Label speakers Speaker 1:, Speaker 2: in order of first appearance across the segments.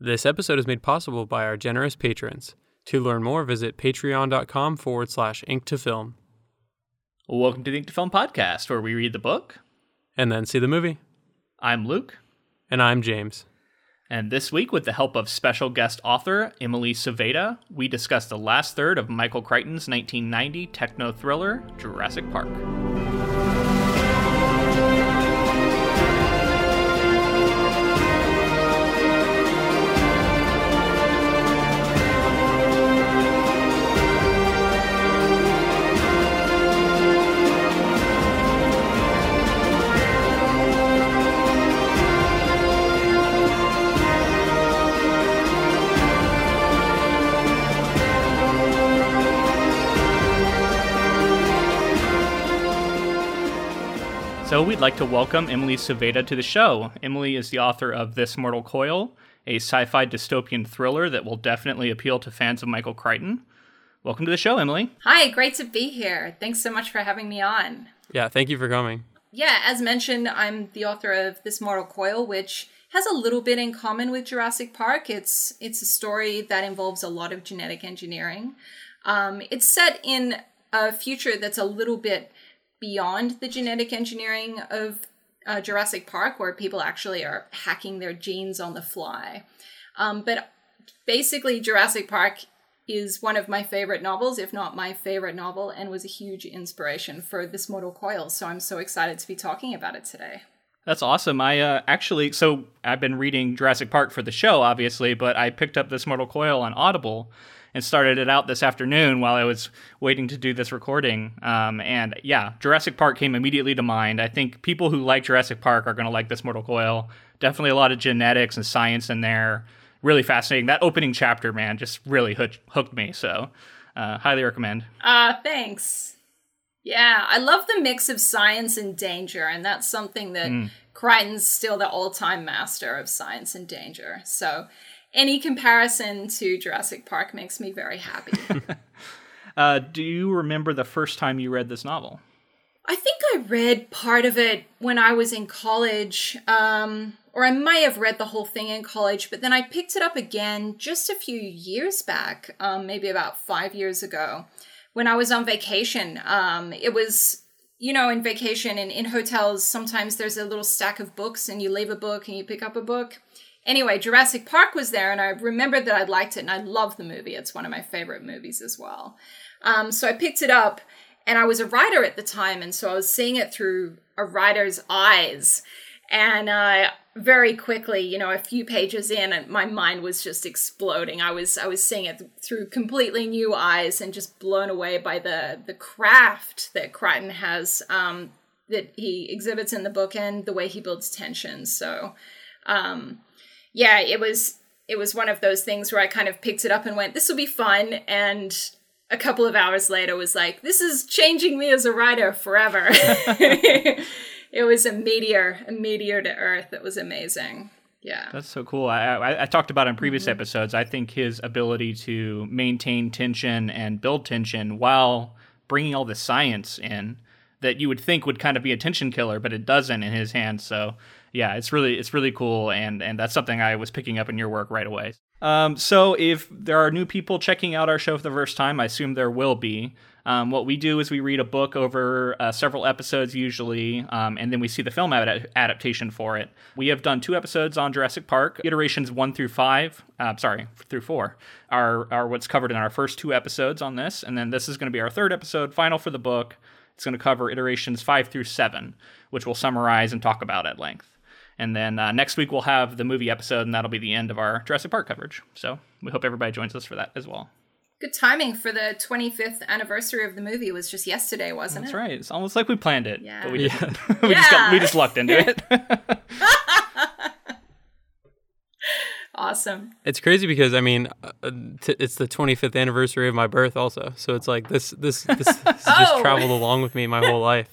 Speaker 1: This episode is made possible by our generous patrons. To learn more, visit patreon.com forward slash ink to film
Speaker 2: Welcome to the Ink to Film podcast, where we read the book.
Speaker 1: and then see the movie.
Speaker 2: I'm Luke,
Speaker 1: And I'm James.
Speaker 2: and this week, with the help of special guest author Emily Suvada, we discuss the last third of Michael Crichton's 1990 techno thriller Jurassic Park. We'd like to welcome Emily Suvada to the show. Emily is the author of This Mortal Coil, a sci fi dystopian thriller that will definitely appeal to fans of Michael Crichton. Welcome to the show, Emily.
Speaker 3: Hi, great to be here. Thanks so much for having me on.
Speaker 1: Yeah, thank you for coming.
Speaker 3: Yeah, as mentioned, I'm the author of This Mortal Coil, which has a little bit in common with Jurassic Park. It's it's a story that involves a lot of genetic engineering. Um, it's set in a future that's a little bit beyond the genetic engineering of uh, Jurassic Park, where people actually are hacking their genes on the fly. Um, but basically, Jurassic Park is one of my favorite novels, if not my favorite novel, and was a huge inspiration for this Mortal Coil. So I'm so excited to be talking about it today.
Speaker 2: That's awesome. I uh, actually, so I've been reading Jurassic Park for the show, obviously, but I picked up this Mortal Coil on Audible and started it out this afternoon while I was waiting to do this recording. Um, and yeah, Jurassic Park came immediately to mind. I think people who like Jurassic Park are going to like this Mortal Coil. Definitely a lot of genetics and science in there. Really fascinating. That opening chapter, man, just really hooked, hooked me. So, uh, highly recommend.
Speaker 3: Uh, thanks. Yeah, I love the mix of science and danger, and that's something that Crichton's still the all-time master of science and danger. So any comparison to Jurassic Park makes me very happy.
Speaker 2: Uh, do you remember the first time you read this novel?
Speaker 3: I think I read part of it when I was in college, um, or I might have read the whole thing in college, but then I picked it up again just a few years back, um, maybe about five years ago, when I was on vacation. Um, it was, you know, in vacation and in hotels, sometimes there's a little stack of books and you leave a book and you pick up a book. Anyway, Jurassic Park was there, and I remembered that I liked it, and I love the movie. It's one of my favorite movies as well. Um, so I picked it up, and I was a writer at the time, and so I was seeing it through a writer's eyes. And uh, very quickly, you know, a few pages in, my mind was just exploding. I was I was seeing it through completely new eyes, and just blown away by the the craft that Crichton has, um, that he exhibits in the book, and the way he builds tension. So. Um, yeah, it was it was one of those things where I kind of picked it up and went, "This will be fun," and a couple of hours later was like, "This is changing me as a writer forever." it was a meteor, a meteor to Earth. It was amazing. Yeah.
Speaker 2: That's so cool. I, I, I talked about in previous episodes. I think his ability to maintain tension and build tension while bringing all the science in that you would think would kind of be a tension killer, but it doesn't in his hands. So yeah, it's really it's really cool, and and that's something I was picking up in your work right away. Um, so if there are new people checking out our show for the first time, I assume there will be. Um, what we do is we read a book over uh, several episodes usually, um, and then we see the film ad- adaptation for it. We have done two episodes on Jurassic Park. Iterations one through five, uh, sorry, through four, are are what's covered in our first two episodes on this, and then this is going to be our third episode, final for the book. It's going to cover iterations five through seven, which we'll summarize and talk about at length. And then uh, next week we'll have the movie episode, and that'll be the end of our Jurassic Park coverage. So we hope everybody joins us for that as well.
Speaker 3: Good timing for the 25th anniversary of the movie. It was just yesterday, wasn't
Speaker 2: That's
Speaker 3: it?
Speaker 2: That's right. It's almost like we planned it,
Speaker 3: Yeah.
Speaker 2: but we
Speaker 1: Yeah.
Speaker 2: didn't. we, just got, we just lucked into it.
Speaker 3: Awesome.
Speaker 1: It's crazy because I mean, uh, t- it's the 25th anniversary of my birth, also. So it's like this, this, this, this has just
Speaker 3: Oh.
Speaker 1: traveled along with me my whole life.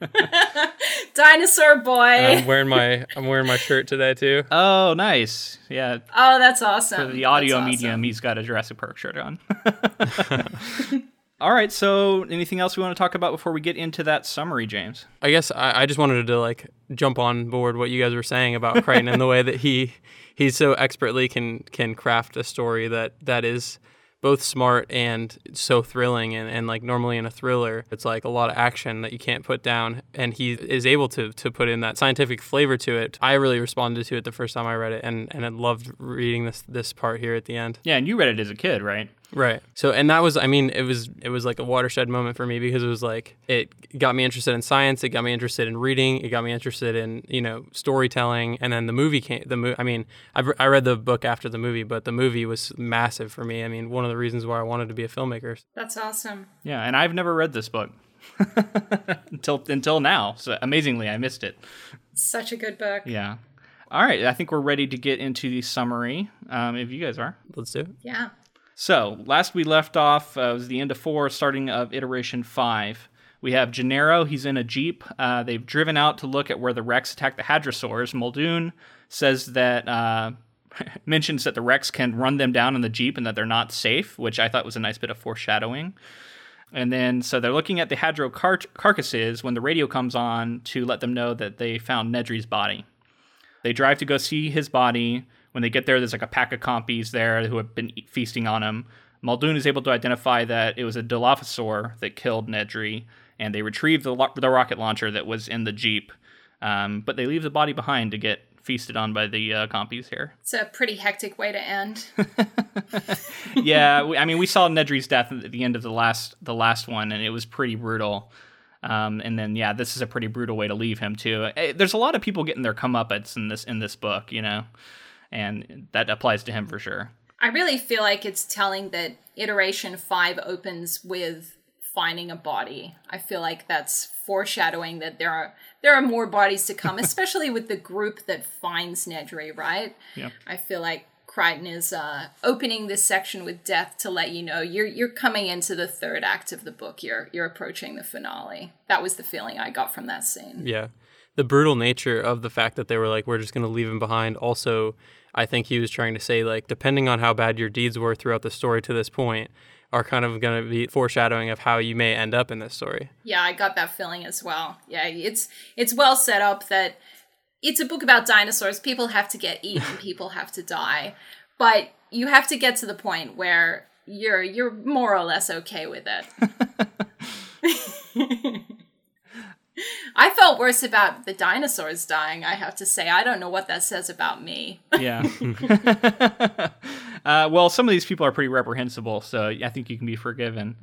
Speaker 3: Dinosaur boy.
Speaker 1: And I'm wearing my, I'm wearing my shirt today too.
Speaker 2: oh, nice. Yeah.
Speaker 3: oh, that's awesome.
Speaker 2: For the audio
Speaker 3: That's
Speaker 2: medium, he's got a Jurassic Park shirt on. All right. So, anything else we want to talk about before we get into that summary, James?
Speaker 1: I guess I, I just wanted to like jump on board what you guys were saying about Crichton and the way that he he so expertly can can craft a story that that is both smart and so thrilling and, and like normally in a thriller it's like a lot of action that you can't put down. And he is able to to put in that scientific flavor to it. I really responded to it the first time i read it and and i loved reading this this part here at the end.
Speaker 2: Yeah, and you read it as a kid, right?
Speaker 1: Right. So and that was I mean it was it was like a watershed moment for me because it was like it got me interested in science, it got me interested in reading, it got me interested in, you know, storytelling and then the movie came the mo- I mean I've, I read the book after the movie, but the movie was massive for me. I mean, one of the reasons why I wanted to be a filmmaker.
Speaker 3: That's awesome.
Speaker 2: Yeah, and I've never read this book until until now. So amazingly, I missed it.
Speaker 3: Such a good book.
Speaker 2: Yeah. All right, I think we're ready to get into the summary. Um, if you guys are.
Speaker 1: Let's do it.
Speaker 3: Yeah.
Speaker 2: So, last we left off uh, was the end of four, starting of iteration five. We have Gennaro. He's in a jeep. Uh, they've driven out to look at where the Rex attacked the Hadrosaurs. Muldoon says that uh, mentions that the Rex can run them down in the jeep and that they're not safe, which I thought was a nice bit of foreshadowing. And then, so they're looking at the Hadro car- carcasses when the radio comes on to let them know that they found Nedry's body. They drive to go see his body. When they get there, there's like a pack of compies there who have been feasting on him. Muldoon is able to identify that it was a Dilophosaur that killed Nedry, and they retrieve the, lo- the rocket launcher that was in the Jeep. Um, but they leave the body behind to get feasted on by the uh, compies here.
Speaker 3: It's a pretty hectic way to end.
Speaker 2: yeah, we, I mean, we saw Nedry's death at the end of the last the last one, and it was pretty brutal. Um, and then, yeah, this is a pretty brutal way to leave him too. Eh, There's a lot of people getting their comeuppance in this in this book, you know, and that applies to him for sure.
Speaker 3: I really feel like it's telling that iteration five opens with finding a body. I feel like that's foreshadowing that there are there are more bodies to come, especially with the group that finds Nedry, right?
Speaker 2: Yep.
Speaker 3: I feel like Crichton is uh, opening this section with death to let you know you're you're coming into the third act of the book. You're you're approaching the finale. That was the feeling I got from that scene.
Speaker 1: Yeah. The brutal nature of the fact that they were like, we're just going to leave him behind. Also, I think he was trying to say, like, depending on how bad your deeds were throughout the story to this point, are kind of going to be foreshadowing of how you may end up in this story.
Speaker 3: Yeah, I got that feeling as well. Yeah, it's it's well set up that it's a book about dinosaurs. People have to get eaten, people have to die. But you have to get to the point where you're you're more or less okay with it. I felt worse about the dinosaurs dying, I have to say. I don't know what that says about me.
Speaker 2: Yeah. uh, well, some of these people are pretty reprehensible, so I think you can be forgiven.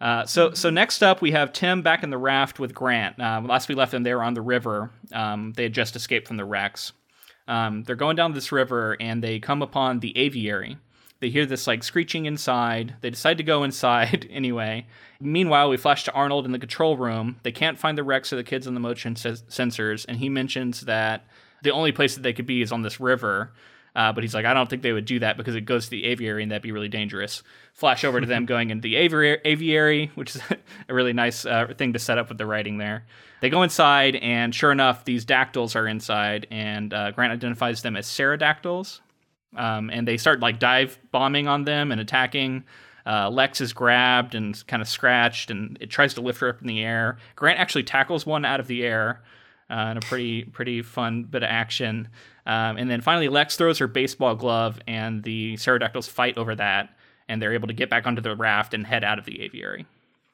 Speaker 2: Uh, so, so next up, we have Tim back in the raft with Grant. Uh, last we left them, they were on the river. Um, they had just escaped from the Rex. Um, they're going down this river, and they come upon the aviary. They hear this like screeching inside. They decide to go inside anyway. Meanwhile, we flash to Arnold in the control room. They can't find the Rex or the kids on the motion ses- sensors, and he mentions that the only place that they could be is on this river. Uh, but he's like, I don't think they would do that because it goes to the aviary and that'd be really dangerous. Flash over to them going into the aviary, aviary which is a really nice uh, thing to set up with the writing there. They go inside, and sure enough, these dactyls are inside, and uh, Grant identifies them as pterodactyls. Um, and they start like dive bombing on them and attacking. Uh, Lex is grabbed and kind of scratched, and it tries to lift her up in the air. Grant actually tackles one out of the air uh, in a pretty pretty fun bit of action. Um, and then finally, Lex throws her baseball glove, and the pterodactyls fight over that, and they're able to get back onto the raft and head out of the aviary.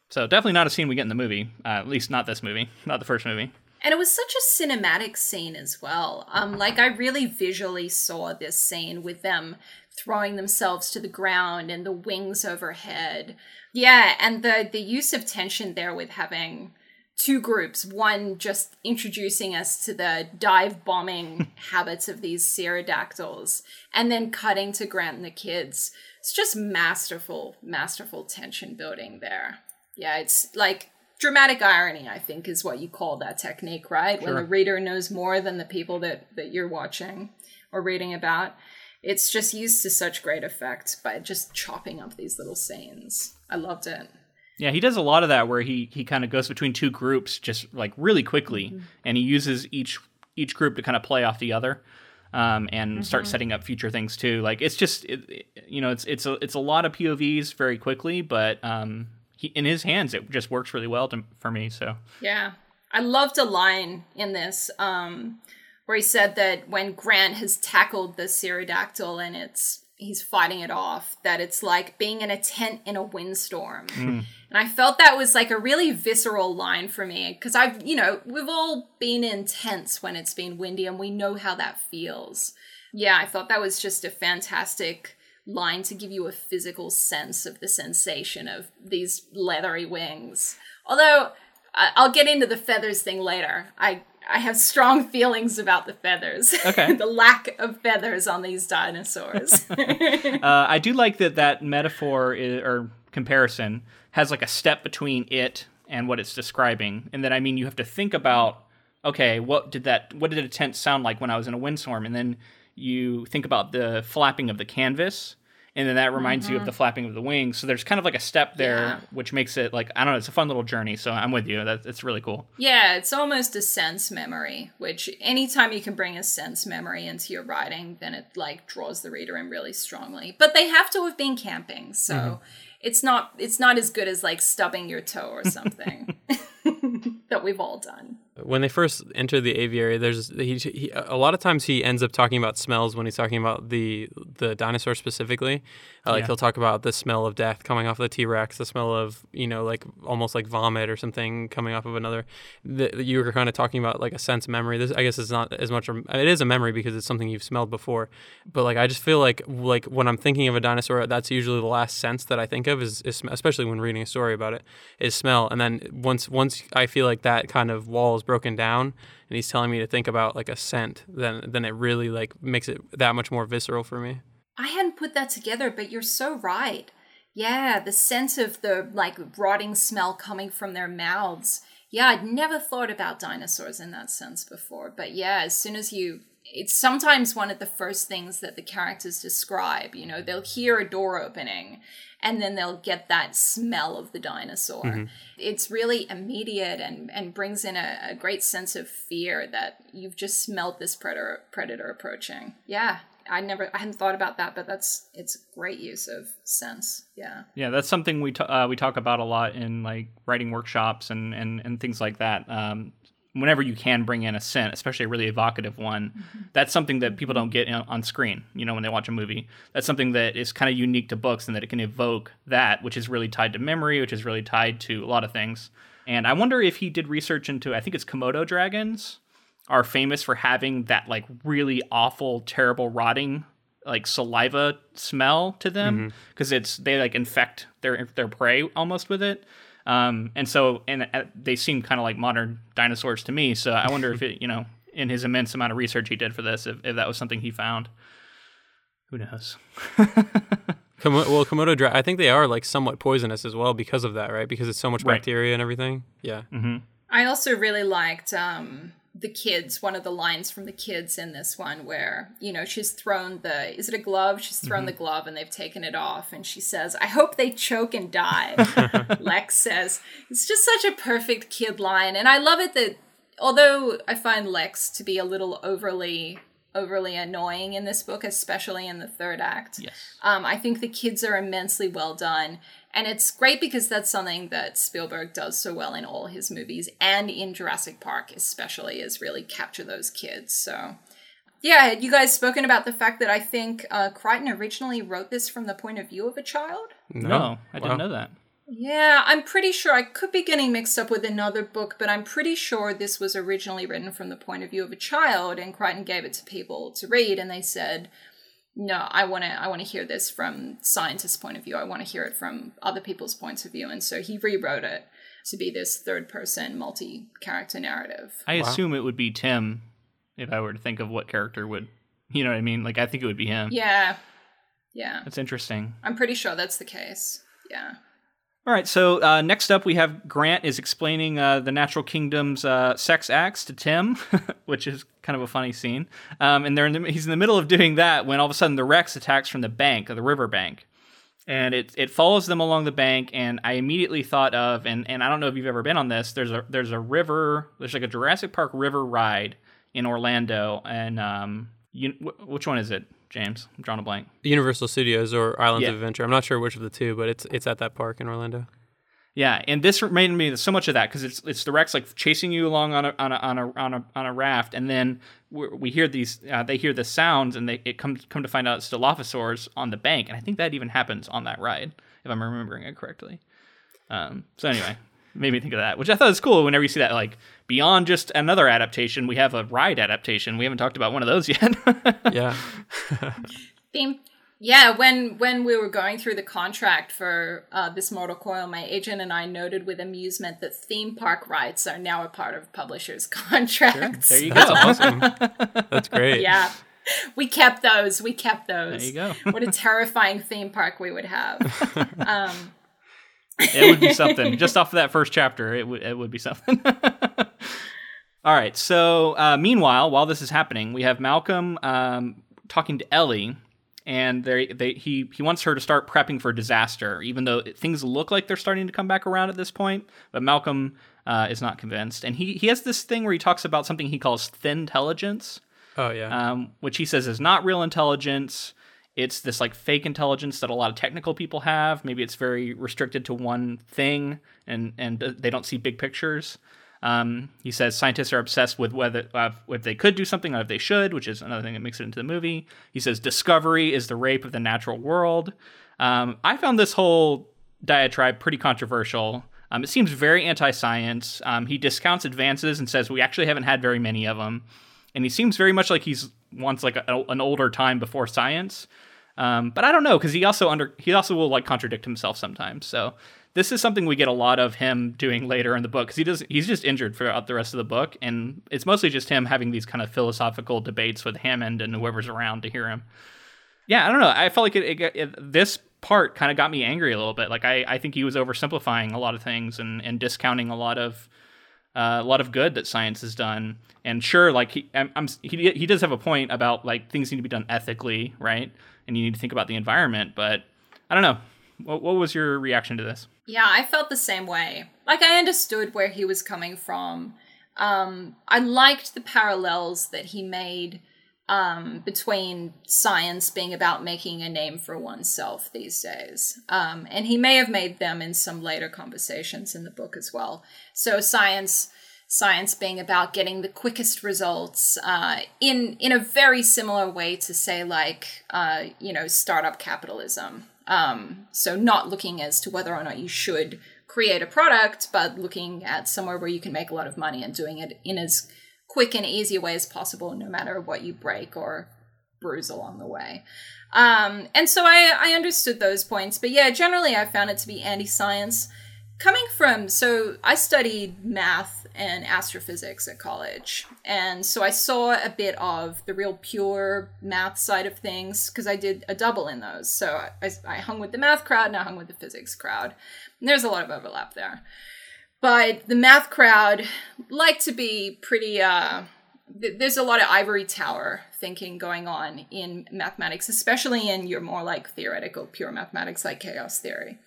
Speaker 2: So definitely not a scene we get in the movie, uh, at least not this movie, not the first movie.
Speaker 3: And it was such a cinematic scene as well. Um, like I really visually saw this scene with them throwing themselves to the ground and the wings overhead. Yeah, and the the use of tension there with having two groups, one just introducing us to the dive bombing habits of these pterodactyls, and then cutting to Grant and the kids. It's just masterful, masterful tension building there. Yeah, it's like dramatic irony, I think, is what you call that technique, right? When the reader knows more than the people that, that you're watching or reading about. It's just used to such great effect by just chopping up these little scenes. I loved it.
Speaker 2: Yeah, he does a lot of that where he he kind of goes between two groups just like really quickly, and he uses each each group to kind of play off the other, um, and start setting up future things too. Like it's just it- you know it's it's a it's a lot of POVs very quickly, but um, he, in his hands, it just works really well to, for me. So
Speaker 3: Yeah. I loved a line in this um, where he said that when Grant has tackled the Pterodactyl and it's he's fighting it off, that it's like being in a tent in a windstorm. And I felt that was like a really visceral line for me because I've, you know, we've all been in tents when it's been windy and we know how that feels. Yeah, I thought that was just a fantastic line to give you a physical sense of the sensation of these leathery wings. Although I'll get into the feathers thing later. I I have strong feelings about the feathers.
Speaker 2: Okay.
Speaker 3: the lack of feathers on these dinosaurs.
Speaker 2: uh, I do like that that metaphor i or comparison has like a step between it and what it's describing, and then I mean you have to think about okay, what did that what did a tent sound like when I was in a windstorm, and then you think about the flapping of the canvas. And then that reminds you of mm-hmm. the flapping of the wings. So there's kind of like a step there,
Speaker 3: Yeah.
Speaker 2: which makes it like I don't know. It's a fun little journey. So I'm with you. That's it's really cool.
Speaker 3: yeah, it's almost a sense memory, which anytime you can bring a sense memory into your writing, then it like draws the reader in really strongly. But they have to have been camping, so mm-hmm. it's not it's not as good as like stubbing your toe or something that we've all done.
Speaker 1: When they first enter the aviary, there's he, he a lot of times he ends up talking about smells when he's talking about the the dinosaur specifically. Uh, like
Speaker 2: Yeah.
Speaker 1: he'll talk about the smell of death coming off the T Rex, the smell of you know like almost like vomit or something coming off of another. The, you were kind of talking about like a sense memory. This I guess is not as much. a- It is a memory because it's something you've smelled before. But like I just feel like like when I'm thinking of a dinosaur, that's usually the last sense that I think of is, is especially when reading a story about it is smell. And then once once I feel like that kind of wall is broken down and he's telling me to think about like a scent, then then it really like makes it that much more visceral for me.
Speaker 3: I hadn't put that together, but you're so right. Yeah, the sense of the like rotting smell coming from their mouths. Yeah, I'd never thought about dinosaurs in that sense before. But yeah, as soon as you it's sometimes one of the first things that the characters describe. You know, they'll hear a door opening and then they'll get that smell of the dinosaur. Mm-hmm. It's really immediate and, and brings in a, a great sense of fear that you've just smelled this predator predator approaching. Yeah. I never I hadn't thought about that, but that's it's great use of sense. Yeah.
Speaker 2: Yeah, that's something we t- uh, we talk about a lot in like writing workshops and and, and things like that. Um, whenever you can bring in a scent, especially a really evocative one, that's something that people don't get on screen. You know, when they watch a movie, that's something that is kind of unique to books and that it can evoke that, which is really tied to memory, which is really tied to a lot of things. And I wonder if he did research into, I think it's Komodo dragons are famous for having that like really awful, terrible, rotting like saliva smell to them because it's they like infect their their prey almost with it. Um, and so and uh, they seem kind of like modern dinosaurs to me. So I wonder if it, you know, in his immense amount of research he did for this, if, if that was something he found. Who knows?
Speaker 1: Komo- well, Komodo dra- I think they are like somewhat poisonous as well because of that, right? Because it's so much
Speaker 2: Right.
Speaker 1: bacteria and everything. Yeah.
Speaker 3: I also really liked um, the kids, one of the lines from the kids in this one where, you know, she's thrown the, is it a glove? She's thrown the mm-hmm. glove and they've taken it off. And she says, I hope they choke and die. Lex says, it's just such a perfect kid line. And I love it that, although I find Lex to be a little overly, overly annoying in this book, especially in the third act.
Speaker 2: Yes.
Speaker 3: Um, I think the kids are immensely well done. And it's great because that's something that Spielberg does so well in all his movies and in Jurassic Park, especially, is really capture those kids. So, yeah, had you guys spoken about the fact that I think uh, Crichton originally wrote this from the point of view of a child?
Speaker 2: No, I didn't know that.
Speaker 3: Yeah, I'm pretty sure. I could be getting mixed up with another book, but I'm pretty sure this was originally written from the point of view of a child, and Crichton gave it to people to read, and they said, "No, I want to. I want to hear this from scientists' point of view. I want to hear it from other people's points of view." And so he rewrote it to be this third-person, multi-character narrative.
Speaker 2: I assume it would be Tim if I were to think of what character would, you know what I mean? Like I think it would be him.
Speaker 3: Yeah, yeah.
Speaker 2: That's interesting.
Speaker 3: I'm pretty sure that's the case. Yeah.
Speaker 2: All right, so uh, next up we have Grant is explaining uh, the Natural Kingdom's uh, sex acts to Tim, which is kind of a funny scene. Um, and they're in the, he's in the middle of doing that when all of a sudden the Rex attacks from the bank, the river bank. And it, it follows them along the bank, and I immediately thought of, and, and I don't know if you've ever been on this. There's a there's a river, there's like a Jurassic Park river ride in Orlando, and um, you, wh- which one is it, James? I'm drawing a blank.
Speaker 1: Universal Studios or Islands
Speaker 2: Yeah.
Speaker 1: of Adventure. I'm not sure which of the two, but it's it's at that park in Orlando.
Speaker 2: Yeah, and this reminded me so much of that because it's it's the Rex like chasing you along on a on a on a on a, on a raft, and then we we hear these uh, they hear the sounds, and they it comes come to find out it's Dilophosaurs on the bank, and I think that even happens on that ride if I'm remembering it correctly. Um, so anyway, made me think of that, which I thought was cool. Whenever you see that, like beyond just another adaptation, we have a ride adaptation. We haven't talked about one of those yet.
Speaker 1: Yeah.
Speaker 3: theme yeah when when we were going through the contract for uh, this mortal coil my agent and i noted with amusement that theme park rides are now a part of publishers contracts
Speaker 2: there you
Speaker 1: That's
Speaker 2: go.
Speaker 1: awesome. That's great.
Speaker 3: yeah we kept those we kept those
Speaker 2: There you go.
Speaker 3: what a terrifying theme park we would have um
Speaker 2: it would be something. Just off of that first chapter, it would it would be something. All right. So uh, meanwhile, while this is happening, we have Malcolm um, talking to Ellie, and they they he he wants her to start prepping for disaster, even though things look like they're starting to come back around at this point. But Malcolm uh, is not convinced, and he he has this thing where he talks about something he calls thin intelligence
Speaker 1: Oh yeah.
Speaker 2: um, which he says is not real intelligence. It's this like fake intelligence that a lot of technical people have. Maybe it's very restricted to one thing, and and they don't see big pictures. Um, he says scientists are obsessed with whether uh, if they could do something or if they should, which is another thing that makes it into the movie. He says discovery is the rape of the natural world. Um, I found this whole diatribe pretty controversial. Um, it seems very anti-science. Um, he discounts advances and says we actually haven't had very many of them, and he seems very much like he's wants like a, an older time before science. Um, but I don't know because he also under he also will like contradict himself sometimes. So this is something we get a lot of him doing later in the book because he does he's just injured throughout the rest of the book, and it's mostly just him having these kind of philosophical debates with Hammond and whoever's around to hear him. Yeah, I don't know. I felt like it, it, it this part kind of got me angry a little bit. Like I, I think he was oversimplifying a lot of things and, and discounting a lot of uh, a lot of good that science has done. And sure, like he, I'm, I'm, he, he does have a point about like things need to be done ethically, right? And you need to think about the environment. But I don't know. What, what was your reaction to this?
Speaker 3: Yeah, I felt the same way. Like I understood where he was coming from. Um, I liked the parallels that he made um, between science being about making a name for oneself these days. Um, and he may have made them in some later conversations in the book as well. So science science being about getting the quickest results uh, in in a very similar way to say like uh, you know startup capitalism um, so not looking as to whether or not you should create a product but looking at somewhere where you can make a lot of money and doing it in as quick and easy way as possible no matter what you break or bruise along the way. Um, and so I, I understood those points but yeah generally i found it to be anti-science coming from so i studied math and astrophysics at college and so i saw a bit of the real pure math side of things because i did a double in those. So I, I hung with the math crowd and i hung with the physics crowd. And there's a lot of overlap there but the math crowd like to be pretty uh th- there's a lot of ivory tower thinking going on in mathematics especially in your more like theoretical pure mathematics like chaos theory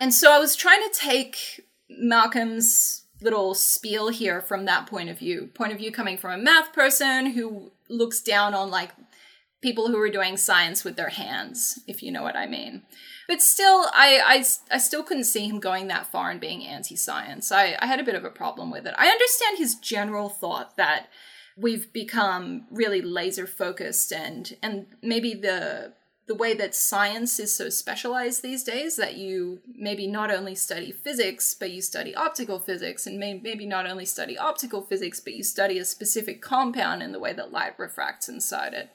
Speaker 3: and so I was trying to take Malcolm's little spiel here from that point of view. Point of view coming from a math person who looks down on like people who are doing science with their hands, if you know what I mean. But still, I, I, I still couldn't see him going that far and being anti science. I, I had a bit of a problem with it. I understand his general thought that we've become really laser focused and and maybe the the way that science is so specialized these days that you maybe not only study physics but you study optical physics and may- maybe not only study optical physics but you study a specific compound in the way that light refracts inside it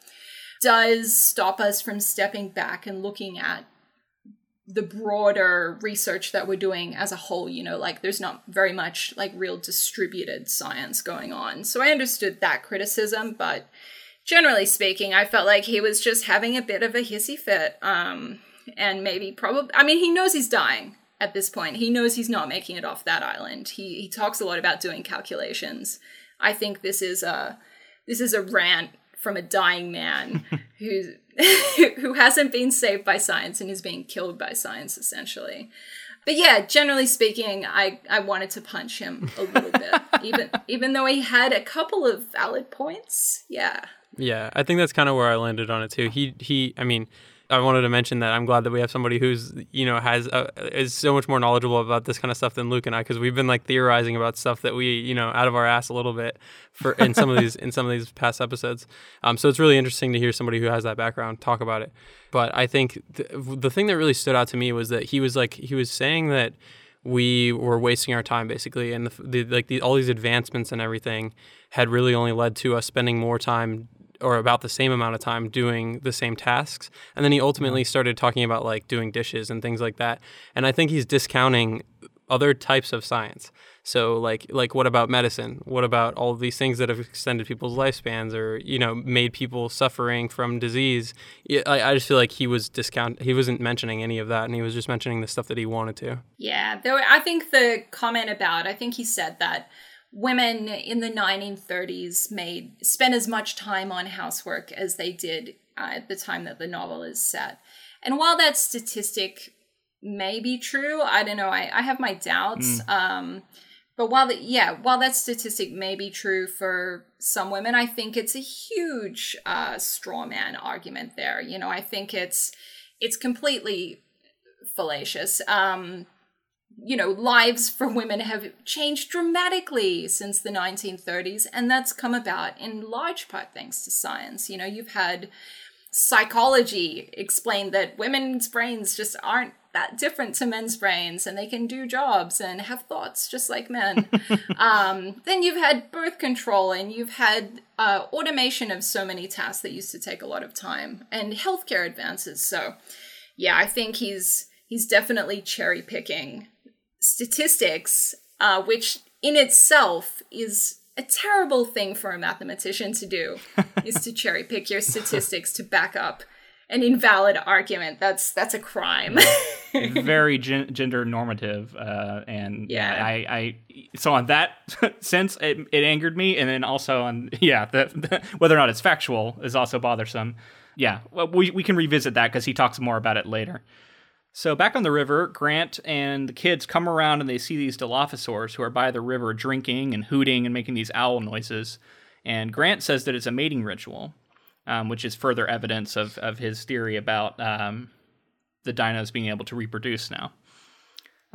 Speaker 3: does stop us from stepping back and looking at the broader research that we're doing as a whole you know like there's not very much like real distributed science going on so i understood that criticism but generally speaking, I felt like he was just having a bit of a hissy fit. Um, and maybe probably, I mean, he knows he's dying at this point. He knows he's not making it off that island. He he talks a lot about doing calculations. I think this is a this is a rant from a dying man who's who hasn't been saved by science and is being killed by science essentially. But yeah, generally speaking, I, I wanted to punch him a little bit, even even though he had a couple of valid points. Yeah,
Speaker 1: Yeah, I think that's kind of where I landed on it too. He he, I mean, I wanted to mention that I'm glad that we have somebody who's you know has uh, is so much more knowledgeable about this kind of stuff than Luke and I because we've been like theorizing about stuff that we you know out of our ass a little bit for in some of these in some of these past episodes. Um, so it's really interesting to hear somebody who has that background talk about it. But I think th- the thing that really stood out to me was that he was like he was saying that we were wasting our time basically, and the, the like the, all these advancements and everything had really only led to us spending more time or about the same amount of time doing the same tasks. And then he ultimately started talking about like doing dishes and things like that. And I think he's discounting other types of science. So like like what about medicine? What about all of these things that have extended people's lifespans or you know made people suffering from disease? I, I just feel like he was discount he wasn't mentioning any of that and he was just mentioning the stuff that he wanted to.
Speaker 3: Yeah, there were, I think the comment about I think he said that women in the 1930s made spent as much time on housework as they did uh, at the time that the novel is set. And while that statistic may be true, I don't know. I, I have my doubts. Mm. Um, but while the, yeah, while that statistic may be true for some women, I think it's a huge uh, straw man argument there. You know, I think it's it's completely fallacious. Um, you know, lives for women have changed dramatically since the 1930s, and that's come about in large part thanks to science. You know, you've had psychology explain that women's brains just aren't that different to men's brains and they can do jobs and have thoughts just like men. um, then you've had birth control and you've had uh, automation of so many tasks that used to take a lot of time and healthcare advances. So, yeah, I think he's he's definitely cherry picking statistics, uh, which in itself is a terrible thing for a mathematician to do, is to cherry pick your statistics to back up an invalid argument. That's that's a crime.
Speaker 2: Very gen- gender normative, uh, and yeah, yeah I, I, so on that sense, it, it angered me, and then also on yeah, the, the, whether or not it's factual is also bothersome. Yeah, well, we we can revisit that because he talks more about it later. So back on the river, Grant and the kids come around and they see these Dilophosaurs who are by the river drinking and hooting and making these owl noises. And Grant says that it's a mating ritual, um, which is further evidence of, of his theory about um, the dinos being able to reproduce now.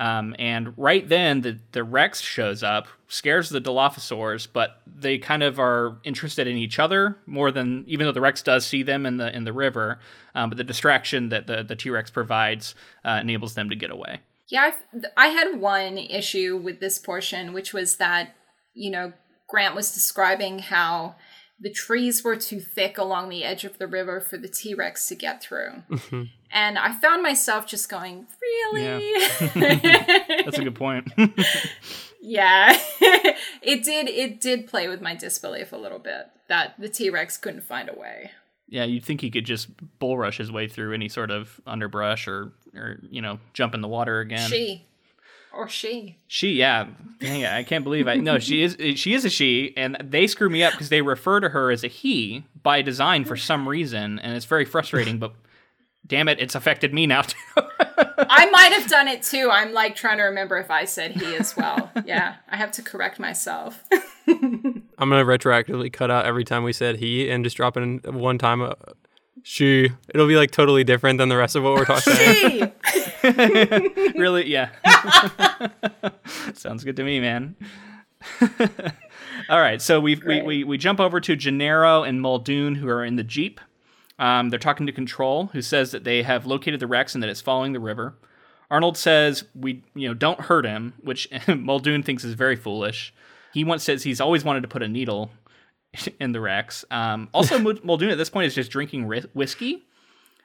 Speaker 2: Um, and right then, the, the Rex shows up, scares the Dilophosaurs, but they kind of are interested in each other more than, even though the Rex does see them in the in the river. Um, but the distraction that the, the T Rex provides uh, enables them to get away.
Speaker 3: Yeah, I've, I had one issue with this portion, which was that, you know, Grant was describing how the trees were too thick along the edge of the river for the T Rex to get through. Mm-hmm. And I found myself just going, really?
Speaker 2: Yeah. That's a good point.
Speaker 3: yeah. it did it did play with my disbelief a little bit that the T Rex couldn't find a way.
Speaker 2: Yeah, you'd think he could just bull rush his way through any sort of underbrush or or, you know, jump in the water again.
Speaker 3: She or she.
Speaker 2: She, yeah. Dang it, I can't believe I. No, she is. She is a she, and they screw me up because they refer to her as a he by design for some reason, and it's very frustrating. But damn it, it's affected me now too.
Speaker 3: I might have done it too. I'm like trying to remember if I said he as well. Yeah, I have to correct myself.
Speaker 1: I'm gonna retroactively cut out every time we said he and just drop in one time. Uh, She. It'll be like totally different than the rest of what we're talking about.
Speaker 2: really? Yeah. Sounds good to me, man. All right, so we, we, we, we jump over to Gennaro and Muldoon, who are in the Jeep. Um, they're talking to Control, who says that they have located the Rex and that it's following the river. Arnold says we you know don't hurt him, which Muldoon thinks is very foolish. He once says he's always wanted to put a needle in the Rex. Um, also, Muldoon at this point is just drinking whiskey,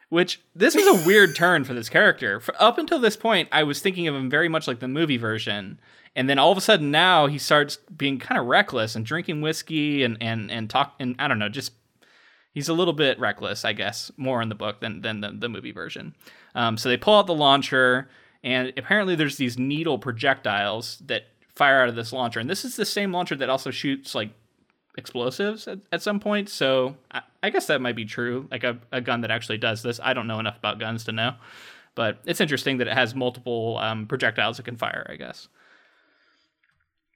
Speaker 2: which this was a weird turn for this character. For, up until this point, I was thinking of him very much like the movie version, and then all of a sudden now he starts being kind of reckless and drinking whiskey and and and talk and I don't know, just he's a little bit reckless, I guess, more in the book than than the, the movie version. Um, so they pull out the launcher, and apparently there's these needle projectiles that fire out of this launcher, and this is the same launcher that also shoots like explosives at, at some point. So I, I, guess that might be true. Like a, a, gun that actually does this. I don't know enough about guns to know, but it's interesting that it has multiple um, projectiles it can fire. I guess.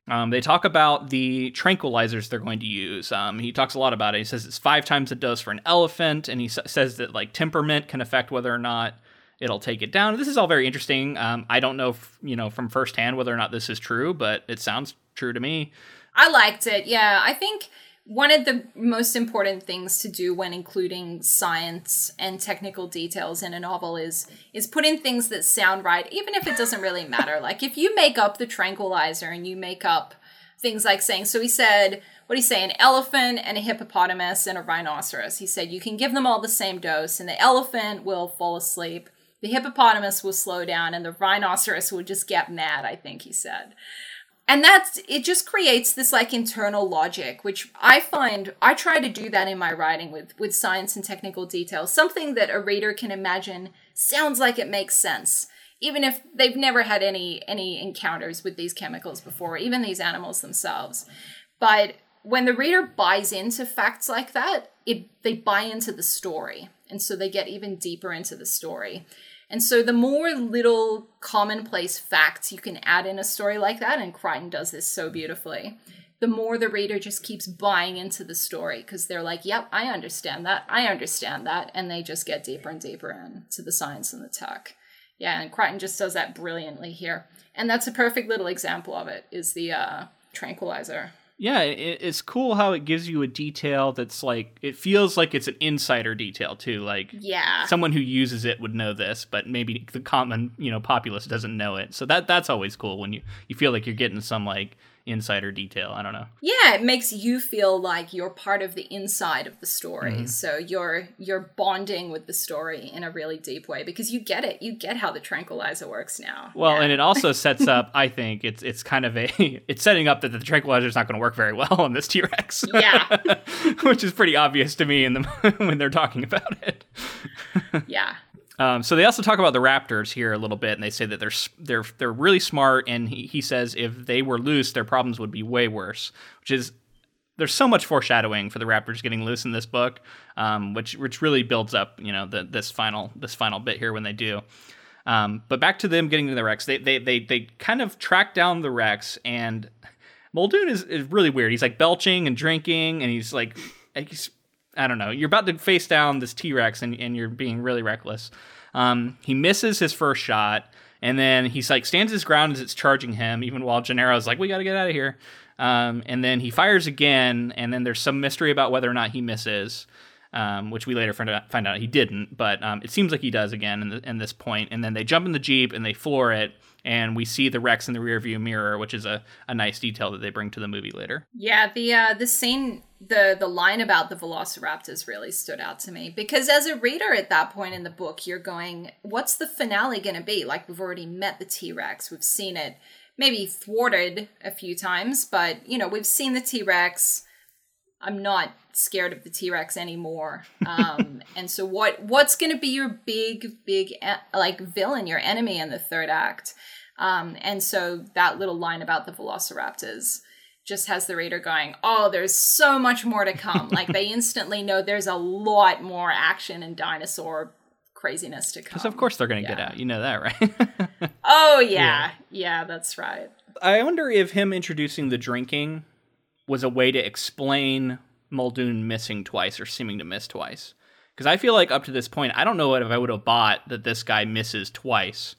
Speaker 2: Um, they talk about the tranquilizers they're going to use. Um, he talks a lot about it. He says it's five times the dose for an elephant, and he s- says that like temperament can affect whether or not it'll take it down. This is all very interesting. Um, I don't know, you know, from firsthand whether or not this is true, but it sounds true to me.
Speaker 3: I liked it. Yeah, I think one of the most important things to do when including science and technical details in a novel is is put in things that sound right, even if it doesn't really matter. like if you make up the tranquilizer and you make up things like saying, so he said, what do you say, an elephant and a hippopotamus and a rhinoceros. He said you can give them all the same dose, and the elephant will fall asleep. The hippopotamus will slow down, and the rhinoceros will just get mad. I think he said and that's it just creates this like internal logic which i find i try to do that in my writing with with science and technical details something that a reader can imagine sounds like it makes sense even if they've never had any any encounters with these chemicals before even these animals themselves. But when the reader buys into facts like that it they buy into the story and so they get even deeper into the story and so the more little commonplace facts you can add in a story like that, and Crichton does this so beautifully, the more the reader just keeps buying into the story because they're like, yep, I understand that. I understand that. And they just get deeper and deeper into the science and the tech. Yeah, and Crichton just does that brilliantly here. And that's a perfect little example of it is the uh, tranquilizer.
Speaker 2: Yeah, it, it's cool how it gives you a detail that's like it feels like it's an insider detail too. Like
Speaker 3: yeah,
Speaker 2: someone who uses it would know this, but maybe the common you know populace doesn't know it. So that that's always cool when you you feel like you're getting some like insider detail. I don't know.
Speaker 3: Yeah, it makes you feel like you're part of the inside of the story. Mm-hmm. So you're you're bonding with the story in a really deep way because you get it. You get how the tranquilizer works now.
Speaker 2: Well, yeah. and it also sets up, I think, it's it's kind of a it's setting up that the tranquilizer is not going to work very well on this T-Rex.
Speaker 3: Yeah.
Speaker 2: Which is pretty obvious to me in the when they're talking about it.
Speaker 3: yeah.
Speaker 2: Um, so they also talk about the Raptors here a little bit, and they say that they're they're they're really smart. And he, he says if they were loose, their problems would be way worse. Which is there's so much foreshadowing for the Raptors getting loose in this book, um, which which really builds up you know the, this final this final bit here when they do. Um, but back to them getting to the Rex, they they they they kind of track down the Rex, and Muldoon is, is really weird. He's like belching and drinking, and he's like he's I don't know. You're about to face down this T Rex and, and you're being really reckless. Um, he misses his first shot, and then he's like stands his ground as it's charging him, even while Gennaro's like, "We got to get out of here." Um, and then he fires again, and then there's some mystery about whether or not he misses, um, which we later find out, find out he didn't. But um, it seems like he does again in, the, in this point. And then they jump in the jeep and they floor it, and we see the Rex in the rearview mirror, which is a, a nice detail that they bring to the movie later.
Speaker 3: Yeah, the uh, the scene, the the line about the Velociraptors really stood out to me because as a reader at that point in the book, you're going, "What's the finale going to be?" Like we've already met the T Rex, we've seen it, maybe thwarted a few times, but you know we've seen the T Rex. I'm not scared of the T-Rex anymore. Um, and so what what's going to be your big big like villain, your enemy in the third act? Um, and so that little line about the velociraptors just has the reader going, "Oh, there's so much more to come." like they instantly know there's a lot more action and dinosaur craziness to come.
Speaker 2: Because of course they're going to yeah. get out. You know that, right?
Speaker 3: oh yeah. yeah, yeah, that's right.
Speaker 2: I wonder if him introducing the drinking was a way to explain Muldoon missing twice or seeming to miss twice. Because I feel like up to this point, I don't know what if I would have bought that this guy misses twice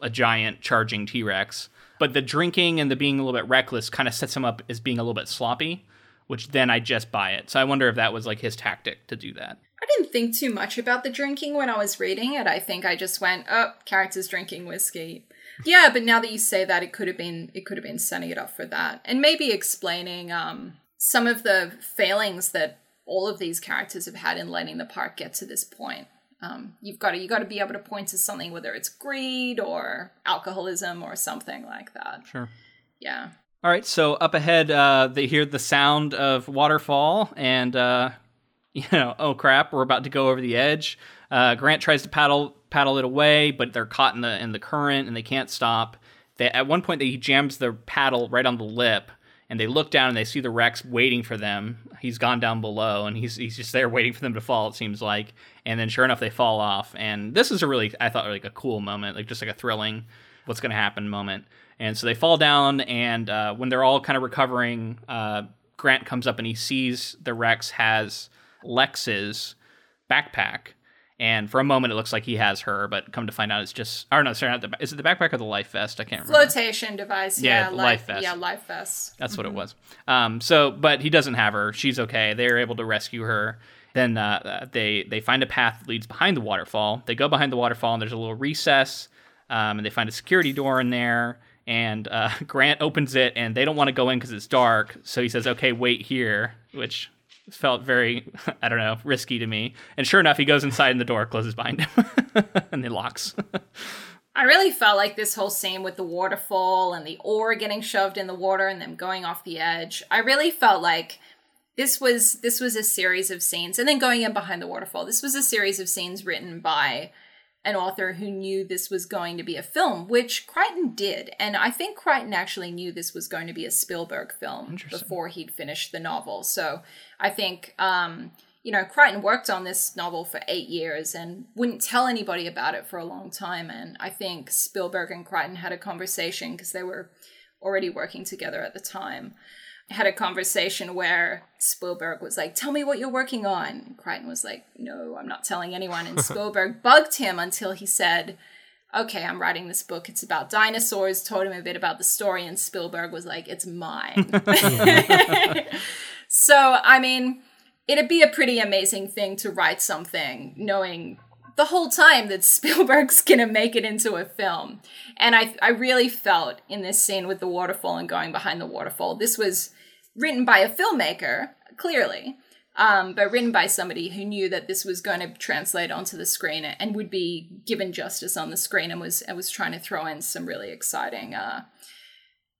Speaker 2: a giant charging T Rex. But the drinking and the being a little bit reckless kind of sets him up as being a little bit sloppy, which then I just buy it. So I wonder if that was like his tactic to do that.
Speaker 3: I didn't think too much about the drinking when I was reading it. I think I just went, oh, characters drinking whiskey yeah, but now that you say that, it could have been it could have been setting it up for that, and maybe explaining um, some of the failings that all of these characters have had in letting the park get to this point. Um, you've got to you got to be able to point to something, whether it's greed or alcoholism or something like that.
Speaker 2: Sure.
Speaker 3: Yeah.
Speaker 2: All right. So up ahead, uh, they hear the sound of waterfall, and uh, you know, oh crap, we're about to go over the edge. Uh, Grant tries to paddle paddle it away, but they're caught in the in the current and they can't stop. They, at one point, they, he jams the paddle right on the lip, and they look down and they see the Rex waiting for them. He's gone down below, and he's he's just there waiting for them to fall. It seems like, and then sure enough, they fall off. And this is a really, I thought, like a cool moment, like just like a thrilling what's going to happen moment. And so they fall down, and uh, when they're all kind of recovering, uh, Grant comes up and he sees the Rex has Lex's backpack. And for a moment, it looks like he has her, but come to find out, it's just. Or no, sorry, not the. Is it the backpack or the life vest? I can't remember.
Speaker 3: Flotation device.
Speaker 2: Yeah,
Speaker 3: Yeah, life,
Speaker 2: life vest.
Speaker 3: Yeah, life vest.
Speaker 2: That's what it was. Um, so, but he doesn't have her. She's okay. They're able to rescue her. Then uh, they they find a path that leads behind the waterfall. They go behind the waterfall, and there's a little recess, um, and they find a security door in there. And uh, Grant opens it, and they don't want to go in because it's dark. So he says, "Okay, wait here," which felt very, I don't know, risky to me. And sure enough, he goes inside, and the door closes behind him, and it locks.
Speaker 3: I really felt like this whole scene with the waterfall and the oar getting shoved in the water and them going off the edge. I really felt like this was this was a series of scenes and then going in behind the waterfall. This was a series of scenes written by an author who knew this was going to be a film, which Crichton did. And I think Crichton actually knew this was going to be a Spielberg film before he'd finished the novel. So I think um you know, Crichton worked on this novel for eight years and wouldn't tell anybody about it for a long time. And I think Spielberg and Crichton had a conversation because they were already working together at the time. Had a conversation where Spielberg was like, Tell me what you're working on. And Crichton was like, No, I'm not telling anyone. And Spielberg bugged him until he said, Okay, I'm writing this book. It's about dinosaurs. Told him a bit about the story, and Spielberg was like, It's mine. so, I mean, it'd be a pretty amazing thing to write something knowing the whole time that Spielberg's gonna make it into a film. And I, I really felt in this scene with the waterfall and going behind the waterfall, this was written by a filmmaker, clearly, um, but written by somebody who knew that this was going to translate onto the screen and would be given justice on the screen and was and was trying to throw in some really exciting, uh,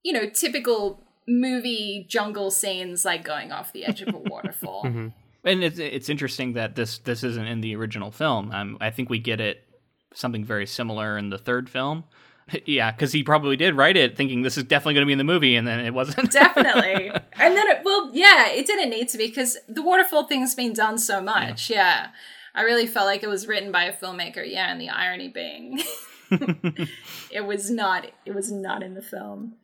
Speaker 3: you know, typical movie jungle scenes like going off the edge of a waterfall.
Speaker 2: And it's it's interesting that this this isn't in the original film. Um, I think we get it something very similar in the third film. Yeah, because he probably did write it thinking this is definitely going to be in the movie, and then it wasn't.
Speaker 3: Definitely. and then, it, well, yeah, it didn't need to be because the waterfall thing's been done so much. Yeah. I really felt like it was written by a filmmaker. Yeah, and the irony being, it was not. It was not in the film.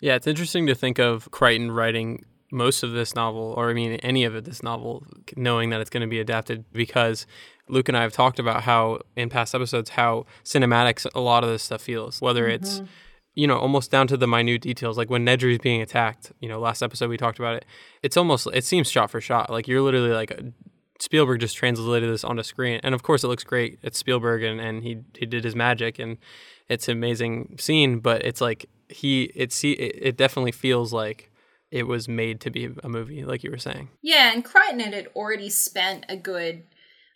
Speaker 1: Yeah, it's interesting to think of Crichton writing most of this novel, or I mean, any of it, this novel, knowing that it's going to be adapted because Luke and I have talked about how in past episodes how cinematic a lot of this stuff feels, whether it's mm-hmm. you know almost down to the minute details, like when Nedry is being attacked. You know, last episode we talked about it. It's almost it seems shot for shot, like you're literally like. Uh, Spielberg just translated this onto screen, and of course, it looks great. It's Spielberg, and, and he he did his magic, and it's an amazing scene. But it's like he it see it, it definitely feels like it was made to be a movie, like you were saying.
Speaker 3: Yeah, and Crichton had already spent a good,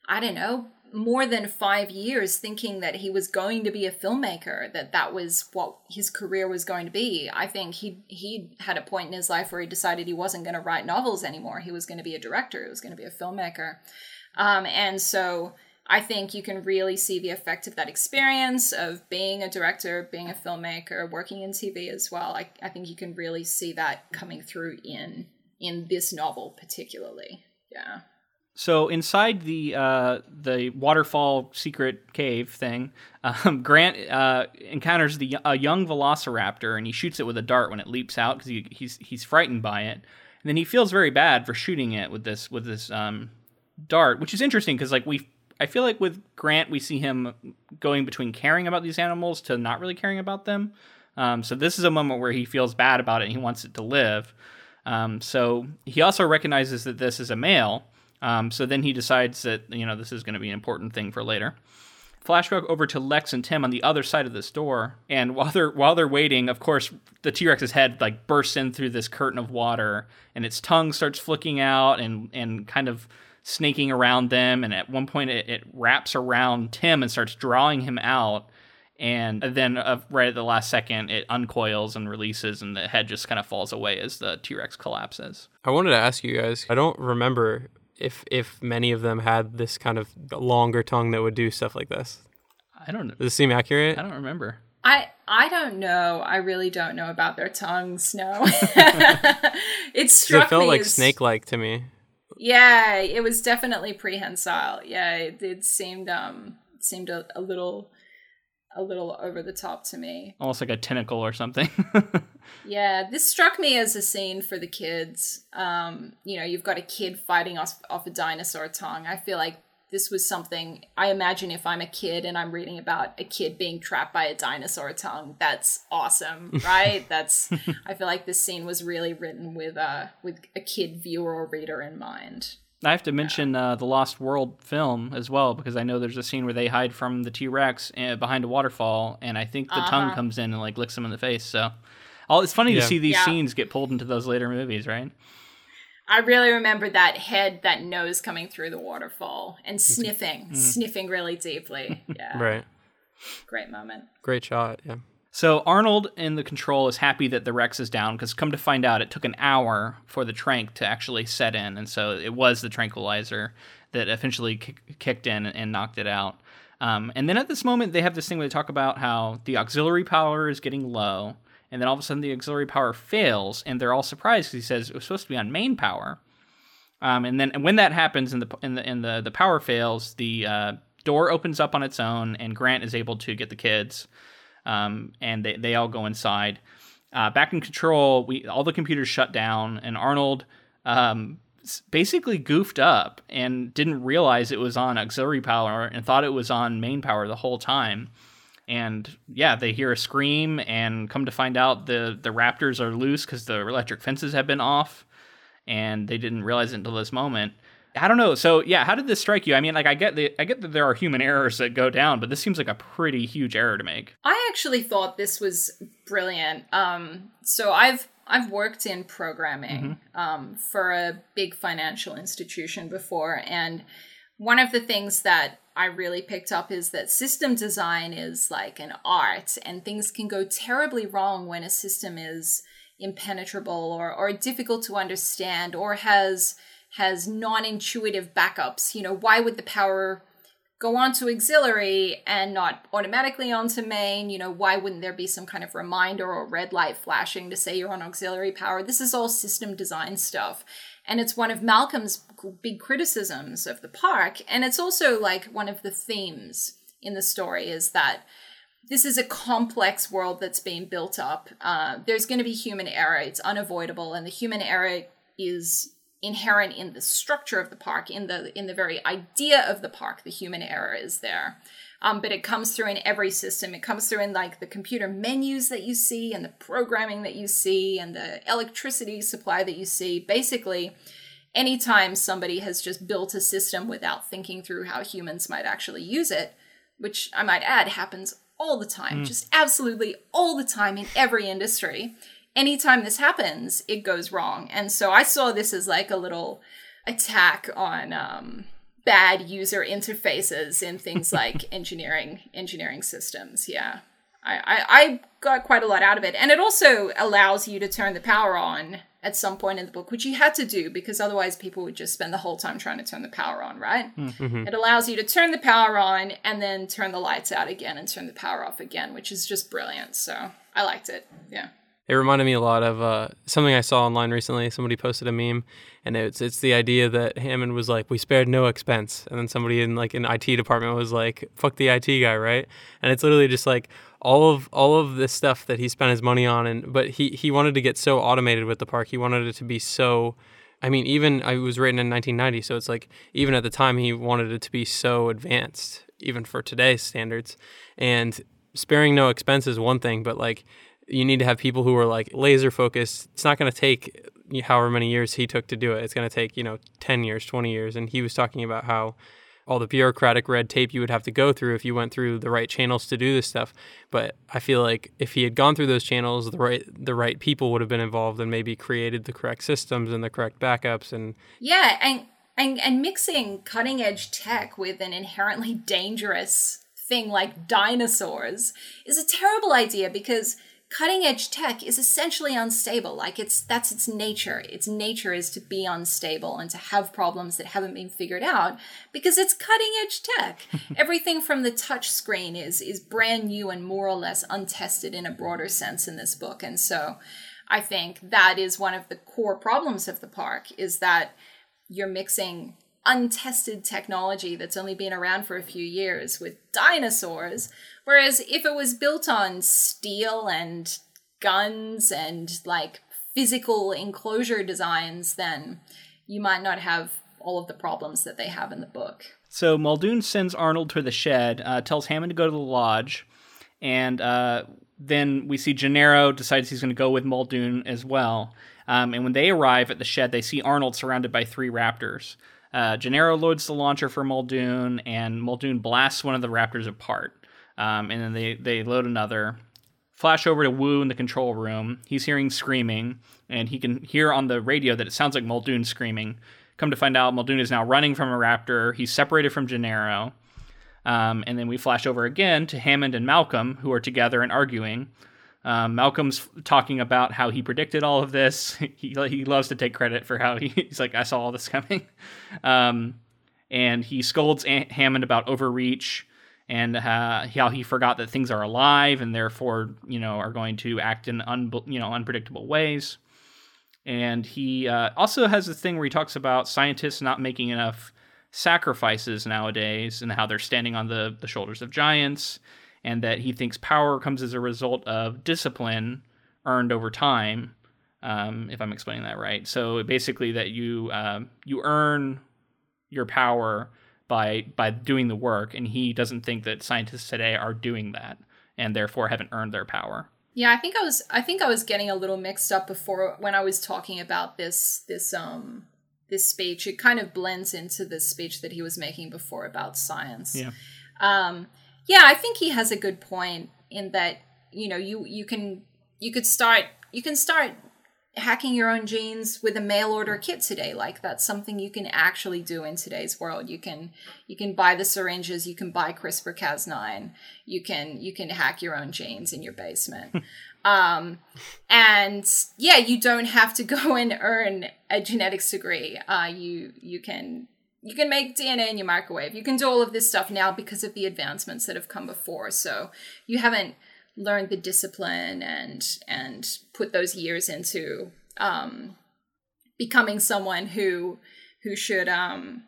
Speaker 3: I don't know, more than five years thinking that he was going to be a filmmaker, that that was what his career was going to be. I think he he had a point in his life where he decided he wasn't going to write novels anymore. He was going to be a director. He was going to be a filmmaker, um, and so I think you can really see the effect of that experience of being a director, being a filmmaker, working in TV as well. I, I think you can really see that coming through in in this novel particularly. Yeah.
Speaker 2: So inside the uh, the waterfall secret cave thing, um, Grant uh, encounters the a young velociraptor and he shoots it with a dart when it leaps out because he, he's he's frightened by it. And then he feels very bad for shooting it with this with this um, dart, which is interesting because like we I feel like with Grant we see him going between caring about these animals to not really caring about them. Um, so this is a moment where he feels bad about it and he wants it to live. Um, so he also recognizes that this is a male. Um, so then he decides that you know this is going to be an important thing for later. Flashback over to Lex and Tim on the other side of this door, and while they're while they're waiting, of course, the T Rex's head like bursts in through this curtain of water, and its tongue starts flicking out and and kind of snaking around them. And at one point, it, it wraps around Tim and starts drawing him out. And then, uh, right at the last second, it uncoils and releases, and the head just kind of falls away as the T Rex collapses.
Speaker 1: I wanted to ask you guys. I don't remember if if many of them had this kind of longer tongue that would do stuff like this.
Speaker 2: I don't know.
Speaker 1: Does this seem accurate?
Speaker 2: I don't remember.
Speaker 3: I I don't know. I really don't know about their tongues. No, it
Speaker 1: 'Cause
Speaker 3: struck
Speaker 1: It felt
Speaker 3: me
Speaker 1: like
Speaker 3: as-
Speaker 1: snake-like to me.
Speaker 3: Yeah, it was definitely prehensile. Yeah, it, it seemed um seemed a, a little a little over the top to me.
Speaker 2: Almost like a tentacle or something.
Speaker 3: yeah, this struck me as a scene for the kids. Um, you know, you've got a kid fighting off, off a dinosaur tongue. I feel like this was something I imagine if I'm a kid and I'm reading about a kid being trapped by a dinosaur tongue, that's awesome, right? that's I feel like this scene was really written with uh with a kid viewer or reader in mind.
Speaker 2: I have to mention uh, the Lost World film as well because I know there's a scene where they hide from the T Rex uh, behind a waterfall, and I think the uh-huh. tongue comes in and like licks them in the face. So, all it's funny yeah. to see these yeah. scenes get pulled into those later movies, right?
Speaker 3: I really remember that head, that nose coming through the waterfall and sniffing, mm. sniffing really deeply. Yeah.
Speaker 1: right.
Speaker 3: Great moment.
Speaker 1: Great shot. Yeah.
Speaker 2: So Arnold in the control is happy that the Rex is down because come to find out, it took an hour for the trank to actually set in, and so it was the tranquilizer that eventually kicked in and knocked it out. Um, and then at this moment, they have this thing where they talk about how the auxiliary power is getting low, and then all of a sudden the auxiliary power fails, and they're all surprised because he says it was supposed to be on main power. Um, and then and when that happens and the in the in the the power fails, the uh, door opens up on its own, and Grant is able to get the kids, um, and they they all go inside. Uh, back in control, we all the computers shut down, and Arnold um, basically goofed up and didn't realize it was on auxiliary power and thought it was on main power the whole time and yeah, they hear a scream and come to find out the the raptors are loose because the electric fences have been off, and they didn't realize it until this moment. I don't know. So yeah, how did this strike you? I mean, like I get the I get that there are human errors that go down, but this seems like a pretty huge error to make.
Speaker 3: I actually thought this was brilliant. Um, so I've I've worked in programming mm-hmm. um, for a big financial institution before, and one of the things that I really picked up is that system design is like an art, and things can go terribly wrong when a system is impenetrable or, or difficult to understand or has has non-intuitive backups. You know, why would the power go onto auxiliary and not automatically onto main? You know, why wouldn't there be some kind of reminder or red light flashing to say you're on auxiliary power? This is all system design stuff. And it's one of Malcolm's big criticisms of the park. And it's also like one of the themes in the story is that this is a complex world that's being built up. Uh, there's going to be human error, it's unavoidable. And the human error is inherent in the structure of the park in the in the very idea of the park the human error is there um, but it comes through in every system. It comes through in like the computer menus that you see and the programming that you see and the electricity supply that you see. Basically, anytime somebody has just built a system without thinking through how humans might actually use it, which I might add happens all the time, mm. just absolutely all the time in every industry. Anytime this happens, it goes wrong. And so I saw this as like a little attack on um, bad user interfaces in things like engineering engineering systems. Yeah. I, I, I got quite a lot out of it. And it also allows you to turn the power on at some point in the book, which you had to do because otherwise people would just spend the whole time trying to turn the power on, right? Mm-hmm. It allows you to turn the power on and then turn the lights out again and turn the power off again, which is just brilliant. So I liked it. Yeah.
Speaker 1: It reminded me a lot of uh, something I saw online recently. Somebody posted a meme, and it's it's the idea that Hammond was like, "We spared no expense," and then somebody in like an IT department was like, "Fuck the IT guy," right? And it's literally just like all of all of this stuff that he spent his money on, and but he he wanted to get so automated with the park. He wanted it to be so. I mean, even I was written in 1990, so it's like even at the time he wanted it to be so advanced, even for today's standards. And sparing no expense is one thing, but like you need to have people who are like laser focused. It's not going to take however many years he took to do it. It's going to take, you know, 10 years, 20 years. And he was talking about how all the bureaucratic red tape you would have to go through if you went through the right channels to do this stuff. But I feel like if he had gone through those channels, the right the right people would have been involved and maybe created the correct systems and the correct backups and
Speaker 3: Yeah, and and, and mixing cutting edge tech with an inherently dangerous thing like dinosaurs is a terrible idea because cutting edge tech is essentially unstable. Like it's that's its nature. Its nature is to be unstable and to have problems that haven't been figured out because it's cutting edge tech. Everything from the touch screen is is brand new and more or less untested in a broader sense in this book. And so i think that is one of the core problems of the park is that you're mixing untested technology that's only been around for a few years with dinosaurs. Whereas if it was built on steel and guns and like physical enclosure designs, then you might not have all of the problems that they have in the book.
Speaker 2: So Muldoon sends Arnold to the shed, uh, tells Hammond to go to the lodge, and uh, then we see Gennaro decides he's going to go with Muldoon as well. Um, and when they arrive at the shed, they see Arnold surrounded by three raptors. Uh, Gennaro loads the launcher for Muldoon, and Muldoon blasts one of the raptors apart. Um, and then they, they load another. Flash over to Wu in the control room. He's hearing screaming, and he can hear on the radio that it sounds like Muldoon screaming. Come to find out, Muldoon is now running from a raptor. He's separated from Gennaro. Um, and then we flash over again to Hammond and Malcolm, who are together and arguing. Um, Malcolm's talking about how he predicted all of this. he he loves to take credit for how he, he's like, I saw all this coming. Um, and he scolds a- Hammond about overreach and uh, how he forgot that things are alive and therefore, you know, are going to act in un- you know unpredictable ways. And he uh, also has a thing where he talks about scientists not making enough sacrifices nowadays and how they're standing on the, the shoulders of giants, and that he thinks power comes as a result of discipline earned over time. Um, if I'm explaining that right, so basically that you uh, you earn your power by by doing the work, and he doesn't think that scientists today are doing that, and therefore haven't earned their power.
Speaker 3: Yeah, I think I was I think I was getting a little mixed up before when I was talking about this this um this speech. It kind of blends into the speech that he was making before about science.
Speaker 2: Yeah.
Speaker 3: Um yeah, I think he has a good point in that, you know, you you can you could start you can start hacking your own genes with a mail order kit today like that's something you can actually do in today's world you can you can buy the syringes you can buy crispr cas9 you can you can hack your own genes in your basement um and yeah you don't have to go and earn a genetics degree uh you you can you can make DNA in your microwave. You can do all of this stuff now because of the advancements that have come before. So you haven't learned the discipline and and put those years into um, becoming someone who who should um,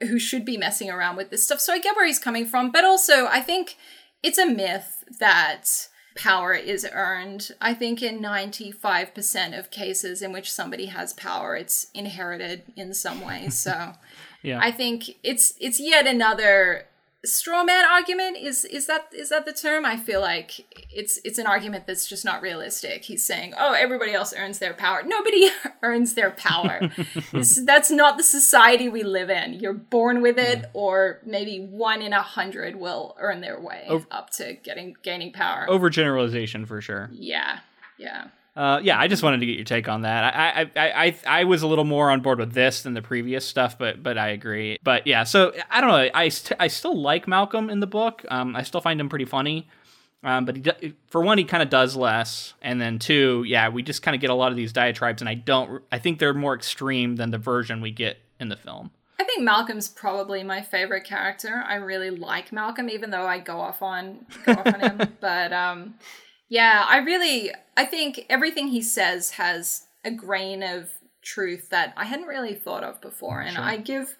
Speaker 3: who should be messing around with this stuff. So I get where he's coming from, but also I think it's a myth that power is earned. I think in 95% of cases in which somebody has power, it's inherited in some way. So
Speaker 2: Yeah.
Speaker 3: I think it's it's yet another straw man argument is is that is that the term? I feel like it's it's an argument that's just not realistic. He's saying oh everybody else earns their power. Nobody earns their power. This, that's not the society we live in. You're born with it or maybe one in a hundred will earn their way
Speaker 2: Over-
Speaker 3: up to getting gaining power.
Speaker 2: Overgeneralization for sure.
Speaker 3: yeah yeah
Speaker 2: Uh, yeah, I just wanted to get your take on that. I, I, I, I, was a little more on board with this than the previous stuff, but, but I agree. But yeah, so I don't know. I, st- I still like Malcolm in the book. Um, I still find him pretty funny. Um, but he, for one, he kind of does less, and then two, yeah, we just kind of get a lot of these diatribes, and I don't. I think they're more extreme than the version we get in the film.
Speaker 3: I think Malcolm's probably my favorite character. I really like Malcolm, even though I go off on go off on him. But um, yeah, I really I think everything he says has a grain of truth that I hadn't really thought of before, and I give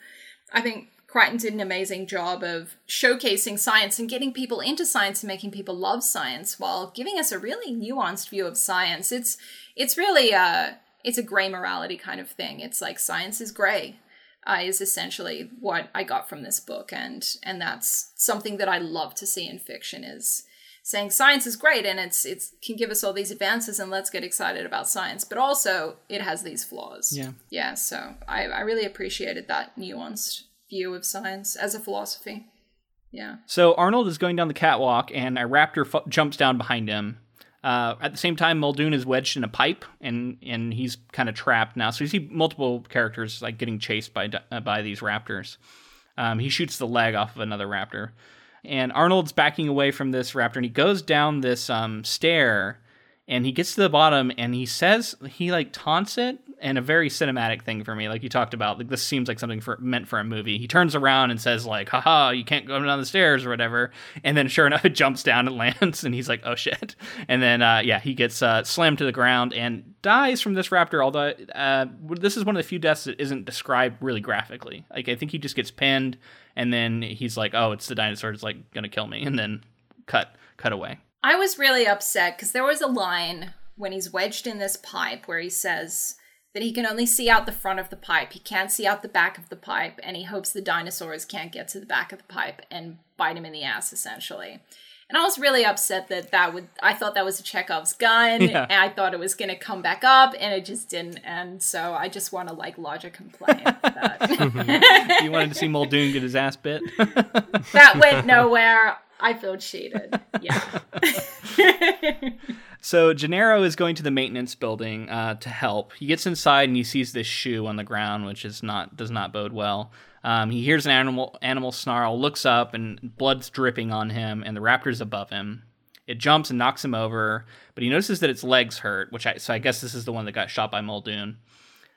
Speaker 3: I think Crichton did an amazing job of showcasing science and getting people into science and making people love science while giving us a really nuanced view of science. It's it's really a it's a gray morality kind of thing. It's like science is gray uh, is essentially what I got from this book, and and that's something that I love to see in fiction is saying science is great and it's it's can give us all these advances and let's get excited about science, but also it has these flaws.
Speaker 2: Yeah.
Speaker 3: yeah. So I I really appreciated that nuanced view of science as a philosophy. Yeah.
Speaker 2: So Arnold is going down the catwalk, and a raptor f- jumps down behind him. Uh, at the same time, Muldoon is wedged in a pipe, and and he's kind of trapped now. So you see multiple characters like getting chased by uh, by these raptors. Um, he shoots the leg off of another raptor, and Arnold's backing away from this raptor, and he goes down this um, stair, and he gets to the bottom, and he says he like taunts it, and a very cinematic thing for me, like you talked about. Like this seems like something for meant for a movie. He turns around and says like, "Haha, you can't go down the stairs" or whatever, and then sure enough, it jumps down and lands, and he's like, "Oh shit!" And then uh, yeah, he gets uh, slammed to the ground and dies from this raptor, although uh, this is one of the few deaths that isn't described really graphically. Like I think he just gets pinned, and then he's like, "Oh, it's the dinosaur. It's like gonna kill me," and then cut cut away.
Speaker 3: I was really upset because there was a line when he's wedged in this pipe where he says that he can only see out the front of the pipe. He can't see out the back of the pipe, and he hopes the dinosaurs can't get to the back of the pipe and bite him in the ass, essentially. And I was really upset that that would. I thought that was a Chekhov's gun,
Speaker 2: Yeah.
Speaker 3: and I thought it was going to come back up, and it just didn't. And so I just want to like lodge a complaint that mm-hmm.
Speaker 2: you wanted to see Muldoon get his ass bit.
Speaker 3: that went nowhere. I feel cheated. Yeah.
Speaker 2: So Gennaro is going to the maintenance building uh, to help. He gets inside and he sees this shoe on the ground, which is not does not bode well. Um, he hears an animal animal snarl, looks up, and blood's dripping on him, and the raptor's above him. It jumps and knocks him over, but he notices that its legs hurt, which I so I guess this is the one that got shot by Muldoon.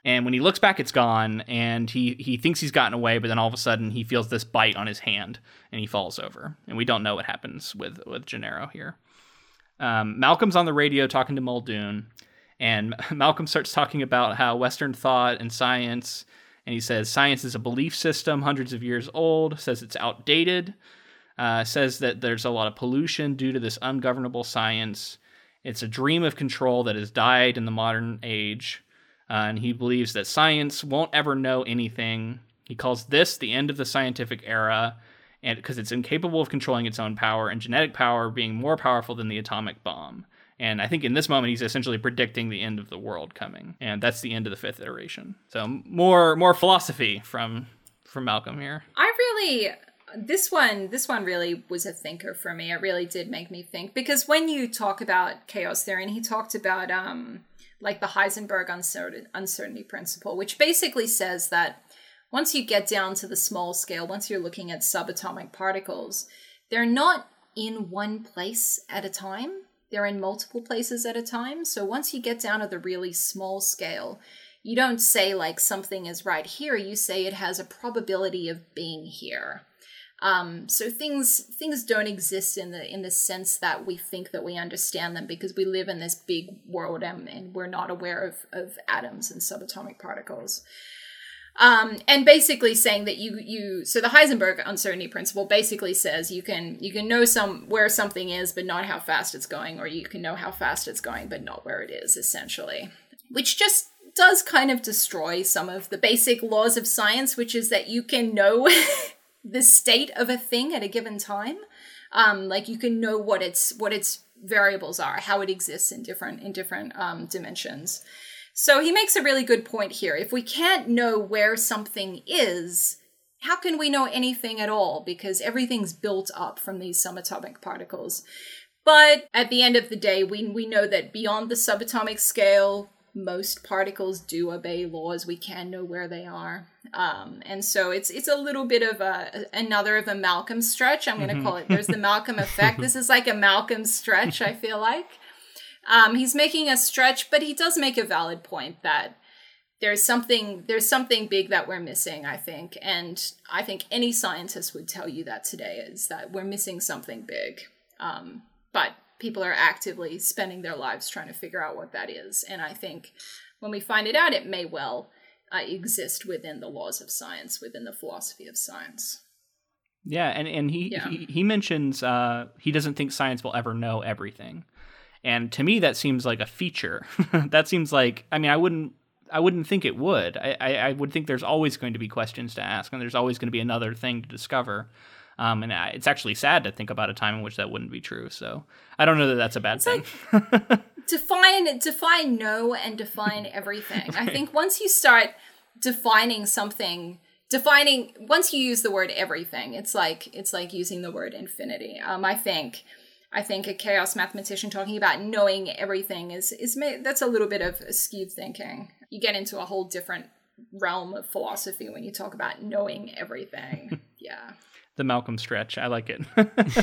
Speaker 2: And when he looks back, it's gone, and he he thinks he's gotten away, but then all of a sudden he feels this bite on his hand, and he falls over. And we don't know what happens with with Gennaro here. Um, Malcolm's on the radio talking to Muldoon, and Malcolm starts talking about how Western thought and science, and he says science is a belief system hundreds of years old, says it's outdated, uh, says that there's a lot of pollution due to this ungovernable science. It's a dream of control that has died in the modern age, uh, and he believes that science won't ever know anything. He calls this the end of the scientific era, and because it's incapable of controlling its own power and genetic power being more powerful than the atomic bomb. And I think in this moment he's essentially predicting the end of the world coming, and that's the end of the fifth iteration. So more more philosophy from from Malcolm here.
Speaker 3: I really this one this one really was a thinker for me. It really did make me think because when you talk about chaos theory and he talked about um like the Heisenberg uncertainty principle, which basically says that once you get down to the small scale, once you're looking at subatomic particles, they're not in one place at a time. They're in multiple places at a time. So once you get down to the really small scale, you don't say like something is right here, you say it has a probability of being here. Um, so things things don't exist in the in the sense that we think that we understand them because we live in this big world and, and we're not aware of, of atoms and subatomic particles. Um, and basically saying that you you so the Heisenberg uncertainty principle basically says you can you can know some where something is but not how fast it's going, or you can know how fast it's going but not where it is, essentially. Which just does kind of destroy some of the basic laws of science, which is that you can know the state of a thing at a given time. Um, like you can know what its what its variables are, how it exists in different in different um, dimensions. So he makes a really good point here. If we can't know where something is, how can we know anything at all? Because everything's built up from these subatomic particles. But at the end of the day, we, we know that beyond the subatomic scale, most particles do obey laws. We can know where they are, um, and so it's it's a little bit of a another of a Malcolm stretch. I'm going to call it. There's the Malcolm effect. This is like a Malcolm stretch. I feel like. Um, he's making a stretch, but he does make a valid point that there's something there's something big that we're missing. I think, and I think any scientist would tell you that today is that we're missing something big. Um, but people are actively spending their lives trying to figure out what that is, and I think when we find it out, it may well uh, exist within the laws of science, within the philosophy of science.
Speaker 2: Yeah, and and he
Speaker 3: Yeah.
Speaker 2: he, he mentions uh, he doesn't think science will ever know everything, and to me that seems like a feature. that seems like I mean I wouldn't I wouldn't think it would. I, I I would think there's always going to be questions to ask, and there's always going to be another thing to discover. Um, and I, it's actually sad to think about a time in which that wouldn't be true. So I don't know that that's a bad thing.
Speaker 3: define define no and define everything. I think once you start defining something, defining once you use the word everything, it's like it's like using the word infinity. Um, I think I think a chaos mathematician talking about knowing everything is is that's a little bit of skewed thinking. You get into a whole different realm of philosophy when you talk about knowing everything. yeah,
Speaker 2: the Malcolm stretch, I like it.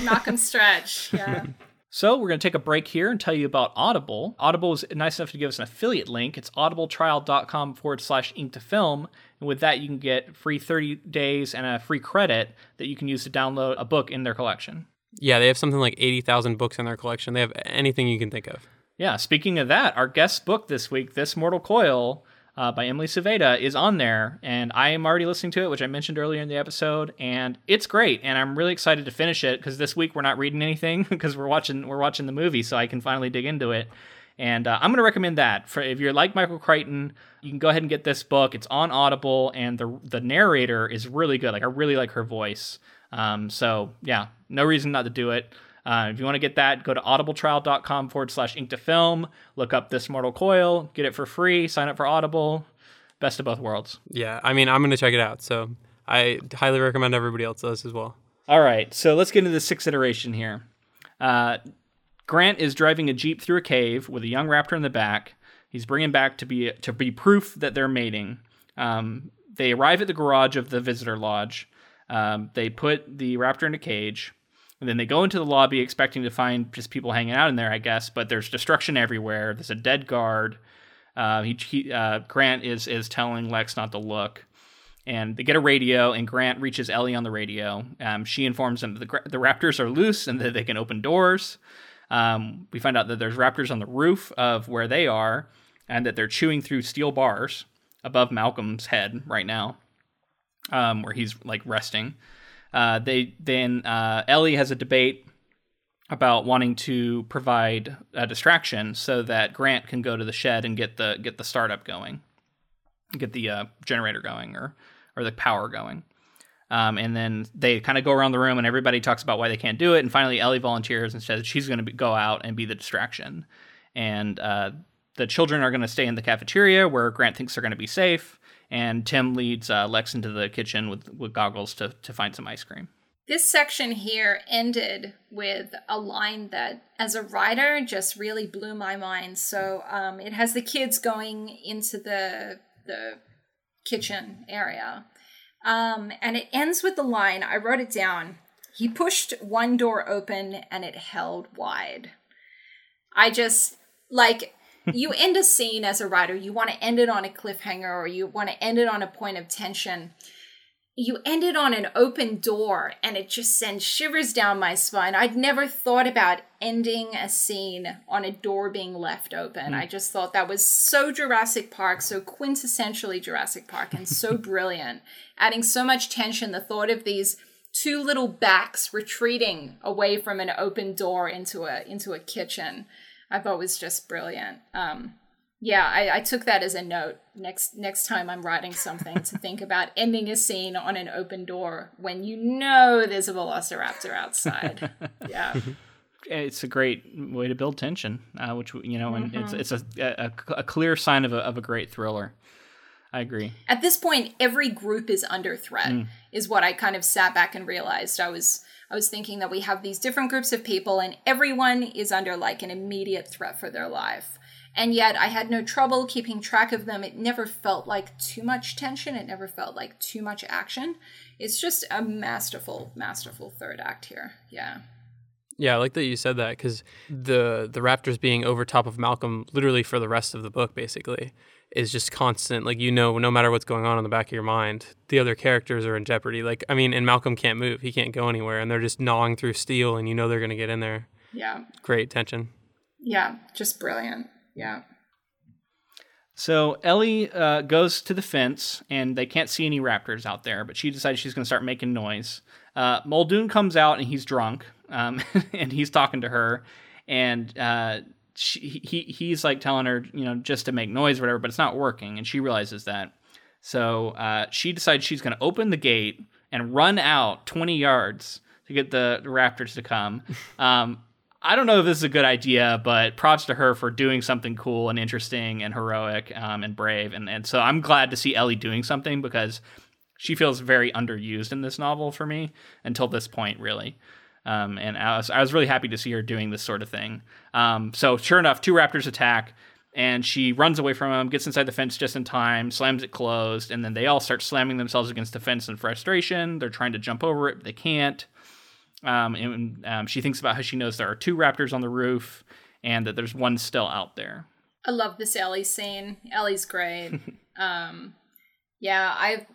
Speaker 3: Malcolm Stretch. Yeah.
Speaker 2: So we're going to take a break here and tell you about Audible. Audible is nice enough to give us an affiliate link. It's audibletrial.com forward slash ink to film. And with that, you can get free 30 days and a free credit that you can use to download a book in their collection.
Speaker 1: Yeah, they have something like 80,000 books in their collection. They have anything you can think of.
Speaker 2: Yeah, speaking of that, our guest book this week, This Mortal Coil, uh, by Emily Suvada, is on there, and I am already listening to it, which I mentioned earlier in the episode, and it's great, and I'm really excited to finish it because this week we're not reading anything because we're watching we're watching the movie, so I can finally dig into it. And uh, I'm going to recommend that for if you're like Michael Crichton, you can go ahead and get this book. It's on Audible, and the the narrator is really good. Like I really like her voice. Um, so yeah, no reason not to do it. Uh, if you want to get that, go to audibletrial.com forward slash ink to film, look up This Mortal Coil, get it for free, sign up for Audible. Best of both worlds.
Speaker 1: Yeah, I mean, I'm going to check it out. So I highly recommend everybody else does as well.
Speaker 2: All right, so let's get into the sixth iteration here. Uh, Grant is driving a jeep through a cave with a young raptor in the back. He's bringing back to be to be proof that they're mating. Um, they arrive at the garage of the visitor lodge. Um, they put the raptor in a cage. And then they go into the lobby expecting to find just people hanging out in there, I guess. But there's destruction everywhere. There's a dead guard. Uh, he, he uh, Grant is is telling Lex not to look, and they get a radio. And Grant reaches Ellie on the radio. Um, she informs them that the, the Raptors are loose and that they can open doors. Um, we find out that there's Raptors on the roof of where they are, and that they're chewing through steel bars above Malcolm's head right now, um, where he's like resting. Uh, they then uh, Ellie has a debate about wanting to provide a distraction so that Grant can go to the shed and get the get the startup going, get the uh, generator going or or the power going. Um, and then they kind of go around the room and everybody talks about why they can't do it. And finally, Ellie volunteers and says she's going to go out and be the distraction. And uh, the children are going to stay in the cafeteria where Grant thinks they're going to be safe and Tim leads uh, Lex into the kitchen with, with goggles to, to find some ice cream.
Speaker 3: This section here ended with a line that, as a writer, just really blew my mind. So um, it has the kids going into the the kitchen area, um, and it ends with the line. I wrote it down. He pushed one door open, and it held wide. I just like you end a scene as a writer, you want to end it on a cliffhanger or you want to end it on a point of tension. You end it on an open door and it just sends shivers down my spine. I'd never thought about ending a scene on a door being left open. Mm. I just thought that was so Jurassic Park, so quintessentially Jurassic Park, and so brilliant, adding so much tension. The thought of these two little backs retreating away from an open door into a into a kitchen I thought was just brilliant. Um, yeah, I, I, took that as a note next next time I'm writing something to think about ending a scene on an open door when you know there's a velociraptor outside. yeah.
Speaker 2: It's a great way to build tension, uh, which you know, and mm-hmm. it's it's a, a, a clear sign of a of a great thriller. I agree.
Speaker 3: At this point, every group is under threat, mm. is what I kind of sat back and realized. I was I was thinking that we have these different groups of people and everyone is under like an immediate threat for their life. And yet I had no trouble keeping track of them. It never felt like too much tension. It never felt like too much action. It's just a masterful, masterful third act here. Yeah.
Speaker 1: Yeah, I like that you said that because the the Raptors being over top of Malcolm literally for the rest of the book, basically is just constant. Like you know, no matter what's going on in the back of your mind, the other characters are in jeopardy. Like I mean, and Malcolm can't move; he can't go anywhere, and they're just gnawing through steel, and you know they're going to get in there.
Speaker 3: Yeah.
Speaker 1: Great tension.
Speaker 3: Yeah, just brilliant. Yeah.
Speaker 2: So Ellie uh, goes to the fence, and they can't see any raptors out there, but she decides she's going to start making noise. Uh, Muldoon comes out, and he's drunk, um, and he's talking to her, and uh, she, he he's like telling her, you know, just to make noise or whatever, but it's not working, and she realizes that. So uh, she decides she's going to open the gate and run out 20 yards to get the, raptors to come. Um, I don't know if this is a good idea, but props to her for doing something cool and interesting and heroic um, and brave. And, and so I'm glad to see Ellie doing something because she feels very underused in this novel for me until this point, really. Um, and I was, I was really happy to see her doing this sort of thing. Um, so sure enough, two raptors attack, and she runs away from them, gets inside the fence just in time, slams it closed, and then they all start slamming themselves against the fence in frustration. They're trying to jump over it, but they can't. Um, and um, she thinks about how she knows there are two raptors on the roof, and that there's one still out there.
Speaker 3: I love this Ellie scene. Ellie's great. um, yeah, I've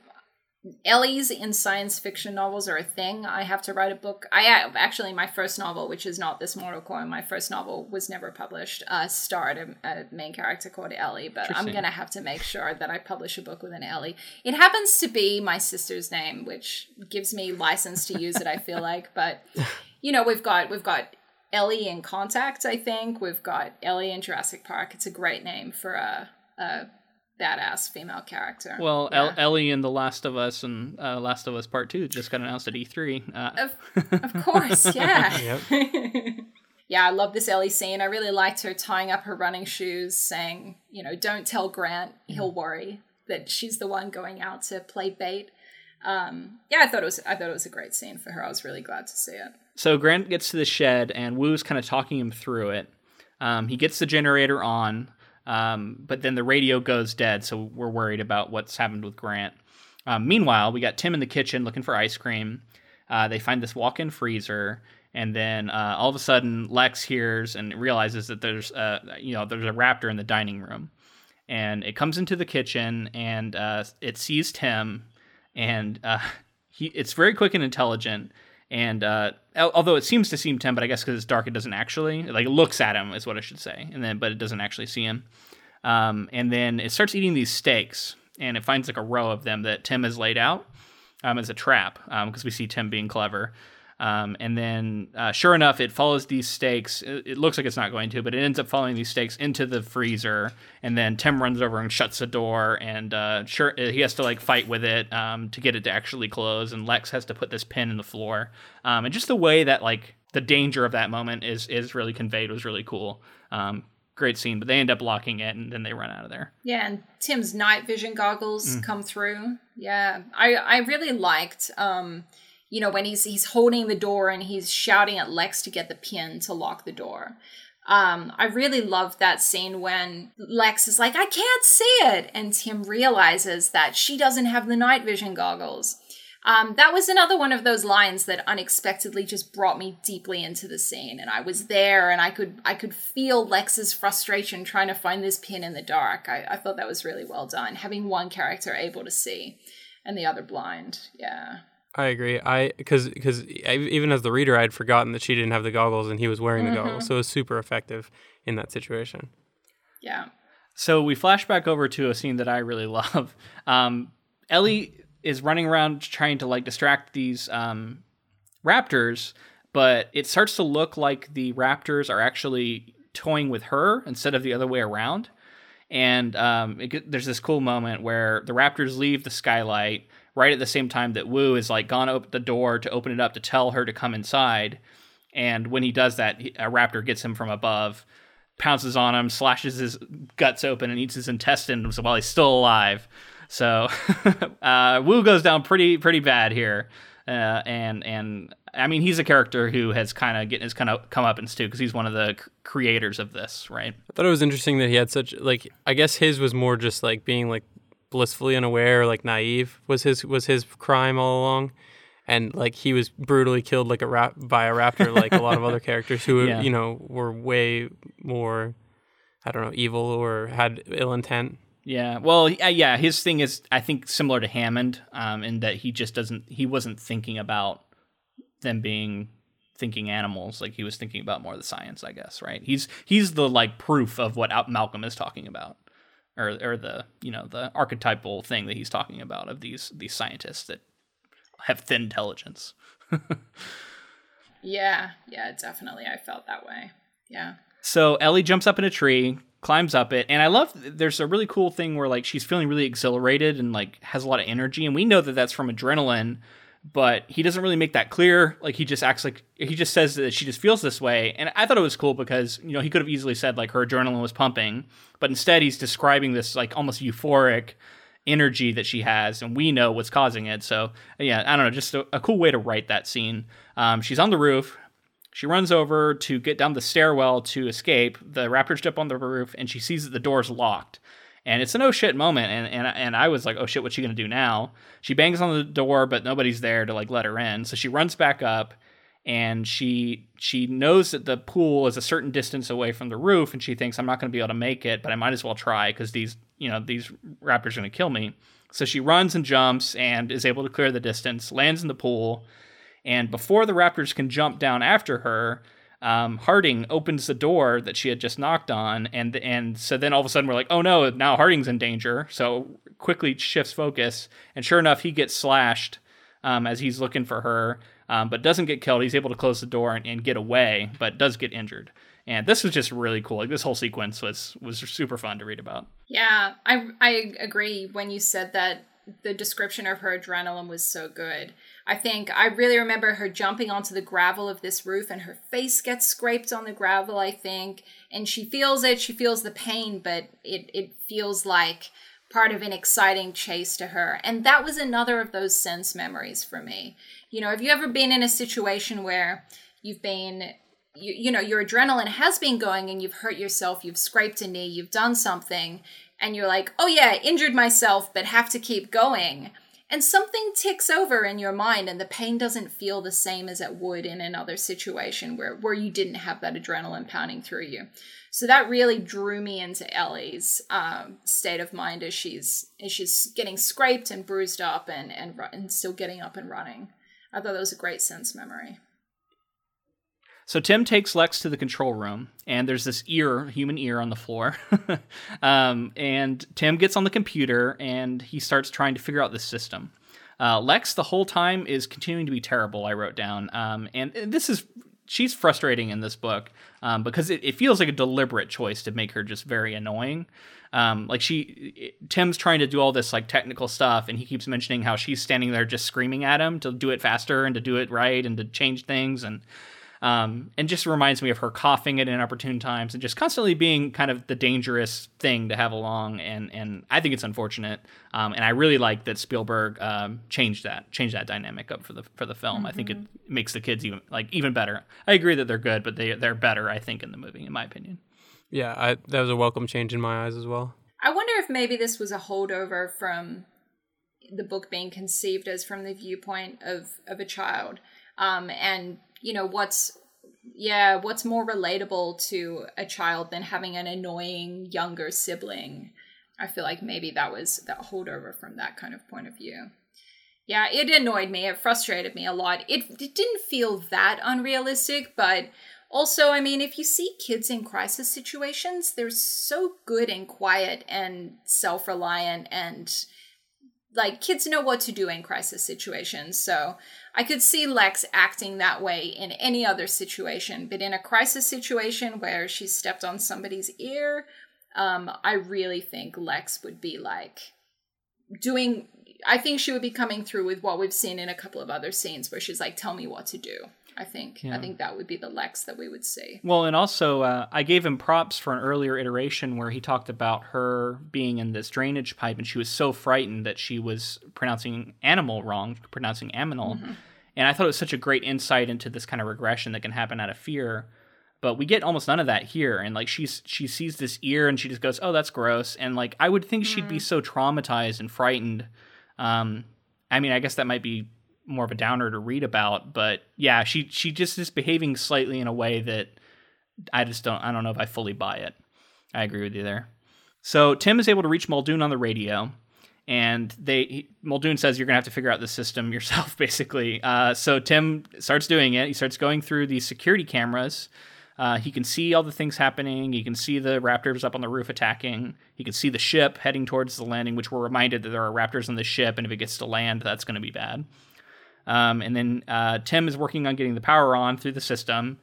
Speaker 3: Ellie's in science fiction novels are a thing. I have to write a book. I have actually my first novel, which is not this Mortal Coil. My first novel was never published. Uh, starred a, a main character called Ellie, but I'm gonna have to make sure that I publish a book with an Ellie. It happens to be my sister's name, which gives me license to use it. I feel like, but you know, we've got we've got Ellie in Contact. I think we've got Ellie in Jurassic Park. It's a great name for a. a badass female character.
Speaker 2: Well, yeah. Ellie in The Last of Us and uh, Last of Us Part Two just got announced at E3.
Speaker 3: Uh. Of, of course, yeah. yeah, I love this Ellie scene. I really liked her tying up her running shoes, saying, you know, don't tell Grant, he'll worry that she's the one going out to play bait. Um, yeah, I thought it was I thought it was a great scene for her. I was really glad to see it.
Speaker 2: So Grant gets to the shed and Wu's kind of talking him through it. Um, he gets the generator on. Um, but then the radio goes dead, so we're worried about what's happened with Grant. Um, meanwhile, we got Tim in the kitchen looking for ice cream. Uh, they find this walk-in freezer, and then uh, all of a sudden, Lex hears and realizes that there's a you know there's a raptor in the dining room, and it comes into the kitchen and uh, it sees Tim, and uh, he it's very quick and intelligent. And uh, although it seems to see Tim, but I guess because it's dark, it doesn't actually like it looks at him is what I should say, and then but it doesn't actually see him. Um, and then it starts eating these steaks, and it finds like a row of them that Tim has laid out um, as a trap because um, we see Tim being clever. Um, and then, uh, sure enough, it follows these steaks. It, it, looks like it's not going to, but it ends up following these steaks into the freezer. And then Tim runs over and shuts the door. And uh, sure, he has to like fight with it um, to get it to actually close. And Lex has to put this pin in the floor. Um, and just the way that like the danger of that moment is is really conveyed was really cool. Um, great scene, but they end up locking it and then they run out of there.
Speaker 3: Yeah, and Tim's night vision goggles mm. come through. Yeah, I I really liked. You know, when he's he's holding the door and he's shouting at Lex to get the pin to lock the door. Um, I really loved that scene when Lex is like, I can't see it. And Tim realizes that she doesn't have the night vision goggles. Um, that was another one of those lines that unexpectedly just brought me deeply into the scene. And I was there and I could I could feel Lex's frustration trying to find this pin in the dark. I, I thought that was really well done. Having one character able to see and the other blind. Yeah.
Speaker 1: I agree. I because because even as the reader, I had forgotten that she didn't have the goggles and he was wearing mm-hmm. the goggles, so it was super effective in that situation.
Speaker 3: Yeah.
Speaker 2: So we flash back over to a scene that I really love. Um, Ellie is running around trying to like distract these um, raptors, but it starts to look like the raptors are actually toying with her instead of the other way around. And um, it, there's this cool moment where the raptors leave the skylight right at the same time that Wu is like gone open the door to open it up to tell her to come inside. And when he does that, a raptor gets him from above, pounces on him, slashes his guts open, and eats his intestines while he's still alive. So uh, Wu goes down pretty pretty bad here. Uh, and and I mean he's a character who has kind of getting his kind of come up too because he's one of the c- creators of this, right?
Speaker 1: I thought it was interesting that he had such like I guess his was more just like being like blissfully unaware, like naive was his was his crime all along, and like he was brutally killed like a rap by a raptor, like a lot of other characters who yeah. you know were way more, I don't know, evil or had ill intent.
Speaker 2: Yeah, well, yeah, his thing is I think similar to Hammond, um, in that he just doesn't he wasn't thinking about them being thinking animals. Like he was thinking about more of the science i guess right? He's he's the like proof of what malcolm is talking about or or the you know the archetypal thing that he's talking about of these these scientists that have thin intelligence.
Speaker 3: yeah, yeah, definitely. I felt that way. Yeah.
Speaker 2: So Ellie jumps up in a tree, climbs up it, and I love. There's a really cool thing where like she's feeling really exhilarated and like has a lot of energy, and we know that that's from adrenaline but he doesn't really make that clear. Like he just acts like he just says that she just feels this way. And I thought it was cool because you know he could have easily said like her adrenaline was pumping, but instead he's describing this like almost euphoric energy that she has, and we know what's causing it. So yeah, I don't know, just a, a cool way to write that scene. Um, she's on the roof. She runs over to get down the stairwell to escape. The raptors jump on the roof, and she sees that the door's locked and it's an oh shit moment and and, and i was like oh shit what's she gonna do now? She bangs on the door but nobody's there to like let her in. So she runs back up and she she knows that the pool is a certain distance away from the roof and she thinks I'm not going to be able to make it but I might as well try cuz these you know these raptors are going to kill me. So she runs and jumps and is able to clear the distance lands in the pool and before the raptors can jump down after her um, Harding opens the door that she had just knocked on, and and so then all of a sudden we're like, oh no, now Harding's in danger. So quickly shifts focus, and sure enough, he gets slashed um, as he's looking for her um, but doesn't get killed. He's able to close the door and, and, get away, but does get injured. And this was just really cool. Like this whole sequence was was super fun to read about.
Speaker 3: Yeah, I I agree when you said that the description of her adrenaline was so good. I think I really remember her jumping onto the gravel of this roof and her face gets scraped on the gravel, I think, and she feels it, she feels the pain, but it it feels like part of an exciting chase to her. And that was another of those sense memories for me. You know, have you ever been in a situation where you've been you, you know your adrenaline has been going and you've hurt yourself you've scraped a knee you've done something and you're like oh yeah injured myself but have to keep going and something ticks over in your mind and the pain doesn't feel the same as it would in another situation where, where you didn't have that adrenaline pounding through you so that really drew me into ellie's um, state of mind as she's as she's getting scraped and bruised up and, and, and still getting up and running I thought that was a great sense memory.
Speaker 2: So Tim takes Lex to the control room, and there's this ear, human ear, on the floor. um, and Tim gets on the computer and he starts trying to figure out the system. Uh, Lex, the whole time, is continuing to be terrible. I wrote down, um, and this is she's frustrating in this book um, because it, it, feels like a deliberate choice to make her just very annoying. Um, like she, Tim's trying to do all this like technical stuff, and he keeps mentioning how she's standing there just screaming at him to do it faster and to do it right and to change things and um, and just reminds me of her coughing at inopportune times and just constantly being kind of the dangerous thing to have along. And and I think it's unfortunate. Um, and I really like that Spielberg um, changed that changed that dynamic up for the for the film. Mm-hmm. I think it mm-hmm. makes the kids even like even better. I agree that they're good, but they they're better. I think in the movie, in my opinion.
Speaker 1: Yeah, I, that was a welcome change in my eyes as well.
Speaker 3: I wonder if maybe this was a holdover from the book being conceived as from the viewpoint of of a child um, and you know what's yeah what's more relatable to a child than having an annoying younger sibling? I feel like maybe that was that holdover from that kind of point of view. Yeah it annoyed me. It frustrated me a lot. It, it didn't feel that unrealistic but also i mean if you see kids in crisis situations they're so good and quiet and self-reliant and like kids know what to do in crisis situations. So I could see Lex acting that way in any other situation, but in a crisis situation where she stepped on somebody's ear, um, I really think Lex would be like doing. I think she would be coming through with what we've seen in a couple of other scenes where she's like, "Tell me what to do." I think yeah. I think that would be the Lex that we would see.
Speaker 2: Well, and also uh, I gave him props for an earlier iteration where he talked about her being in this drainage pipe and she was so frightened that she was pronouncing animal wrong, pronouncing aminal. Mm-hmm. And I thought it was such a great insight into this kind of regression that can happen out of fear. But we get almost none of that here. And like she's she sees this ear and she just goes, "Oh, that's gross." And like I would think mm-hmm. she'd be mm-hmm. so traumatized and frightened. Um, I mean, I guess that might be more of a downer to read about, but yeah, she she just is behaving slightly in a way that I just don't I don't know if I fully buy it. I agree with you there. So Tim is able to reach Muldoon on the radio, and they he, Muldoon says you're gonna have to figure out the system yourself, basically. Uh, so Tim starts doing it. He starts going through these security cameras. Uh, he can see all the things happening. He can see the raptors up on the roof attacking. He can see the ship heading towards the landing, which we're reminded that there are raptors on the ship, and if it gets to land, that's going to be bad. Um, and then uh, Tim is working on getting the power on through the system,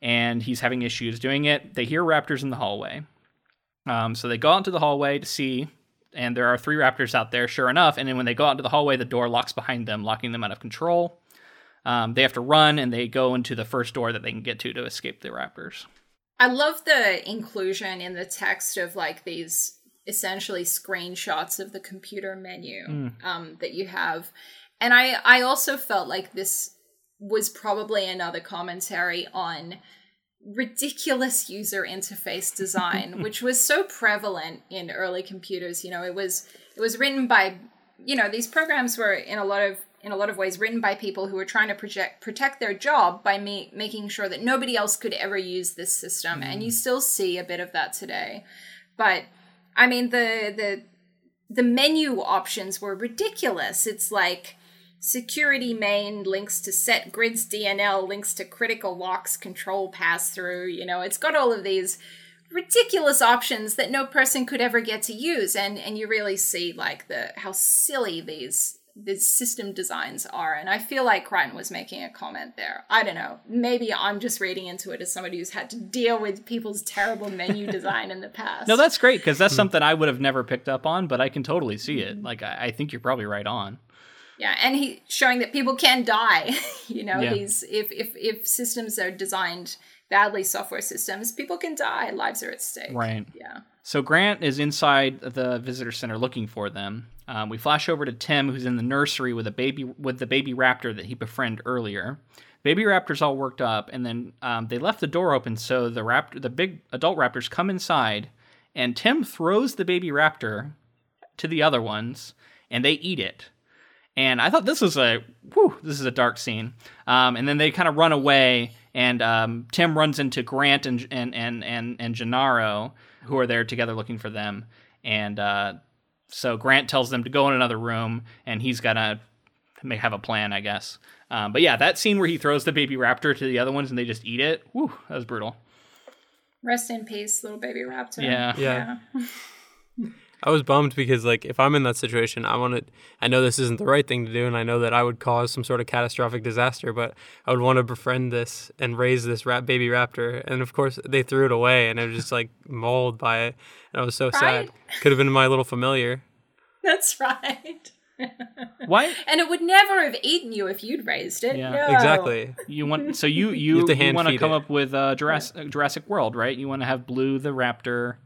Speaker 2: and he's having issues doing it. They hear raptors in the hallway. Um, so they go out into the hallway to see and there are three raptors out there, sure enough. And then when they go out into the hallway, the door locks behind them, locking them out of control. Um, they have to run, and they go into the first door that they can get to to escape the raptors.
Speaker 3: I love the inclusion in the text of like these essentially screenshots of the computer menu mm. um, that you have, and I I also felt like this was probably another commentary on ridiculous user interface design which was so prevalent in early computers. You know it was it was written by you know these programs were in a lot of in a lot of ways written by people who were trying to project protect their job by me, making sure that nobody else could ever use this system. And you mm. still see a bit of that today. But i mean the the the menu options were ridiculous. It's like security main links to set grids dnl links to critical locks control pass through you know it's got all of these ridiculous options that no person could ever get to use. And and you really see like the how silly these these system designs are. And i feel like crichton was making a comment there. I don't know. Maybe i'm just reading into it as somebody who's had to deal with people's terrible menu design in the past.
Speaker 2: No, that's great because that's hmm. something I would have never picked up on, but I can totally see it. Mm-hmm. Like, I, I think you're probably right on.
Speaker 3: Yeah and he showing that people can die you know
Speaker 2: Yeah.
Speaker 3: he's if if if systems are designed badly software systems people can die lives are at stake
Speaker 2: Right.
Speaker 3: yeah
Speaker 2: So Grant is inside the visitor center looking for them. Um, we flash over to Tim, who's in the nursery with a baby with the baby raptor that he befriended earlier. Baby raptor's all worked up, and then um, they left the door open so the raptor, the big adult raptors, come inside, and Tim throws the baby raptor to the other ones, and they eat it. And I thought this was a whew, this is a dark scene. Um, and then they kind of run away, and um, Tim runs into Grant and and and and and Gennaro, who are there together looking for them. And uh, so Grant tells them to go in another room, and he's gonna may have a plan, I guess. Um, but yeah, that scene where he throws the baby raptor to the other ones and they just eat it. Whew, that was brutal.
Speaker 3: rest in peace little baby raptor
Speaker 2: Yeah.
Speaker 1: Yeah. I was bummed because like if I'm in that situation, I want to I know this isn't the right thing to do and I know that I would cause some sort of catastrophic disaster, but I would want to befriend this and raise this rat baby raptor. And of course, they threw it away and it was just like mauled by it. And I was so sad. Could have been my little familiar.
Speaker 3: that's right
Speaker 2: Why?
Speaker 3: and it would never have eaten you if you'd raised it
Speaker 2: Yeah.
Speaker 3: No.
Speaker 1: Exactly.
Speaker 2: You want so you you,
Speaker 1: have to
Speaker 2: you, want to come
Speaker 1: it.
Speaker 2: up with uh, Jurassic, Jurassic World, right? You want to have Blue the raptor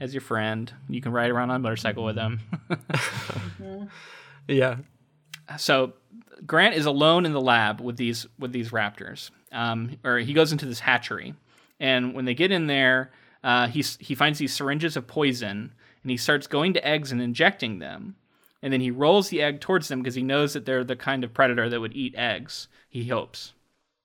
Speaker 2: as your friend. You can ride around on a motorcycle with him.
Speaker 1: Yeah.
Speaker 2: so Grant is alone in the lab with these with these raptors. Um, or he goes into this hatchery, and when they get in there, uh, he he finds these syringes of poison, and he starts going to eggs and injecting them. And then he rolls the egg towards them because he knows that they're the kind of predator that would eat eggs. He hopes.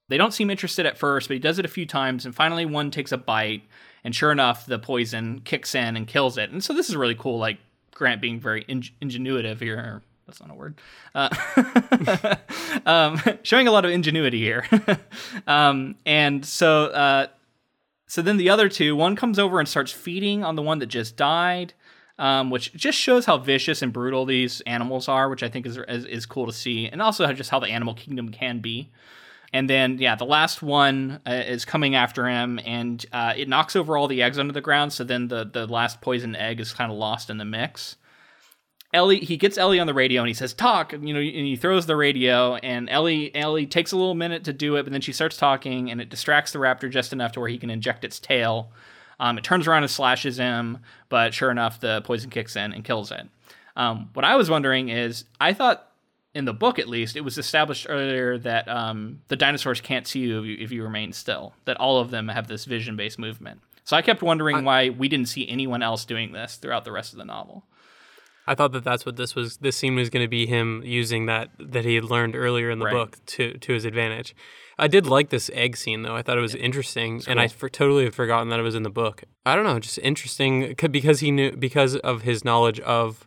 Speaker 2: They don't seem interested at first, but he does it a few times, and finally one takes a bite, and sure enough, the poison kicks in and kills it. And so this is really cool, like Grant being very ing- ingenuitive here. That's not a word. Uh, um, showing a lot of ingenuity here. um, and so, uh, so then the other two, one comes over and starts feeding on the one that just died. Um, which just shows how vicious and brutal these animals are, which I think is, is is cool to see, and also just how the animal kingdom can be. And then, yeah, the last one uh, is coming after him, and uh, it knocks over all the eggs under the ground. So then the the last poison egg is kind of lost in the mix. Ellie, he gets Ellie on the radio and he says, "Talk," you know, and he throws the radio, and Ellie Ellie takes a little minute to do it, but then she starts talking, and it distracts the raptor just enough to where he can inject its tail. Um, it turns around and slashes him, but sure enough, the poison kicks in and kills it. Um, what I was wondering is, I thought in the book at least, it was established earlier that um, the dinosaurs can't see you if, you if you remain still. That all of them have this vision-based movement. So I kept wondering why we didn't see anyone else doing this throughout the rest of the novel.
Speaker 1: I thought that that's what this was. This scene was going to be him using that that he had learned earlier in the
Speaker 2: Right.
Speaker 1: book to to his advantage. I did like this egg scene though. I thought it was interesting, and I for, totally had forgotten that it was in the book. I don't know, just interesting because he knew because of his knowledge of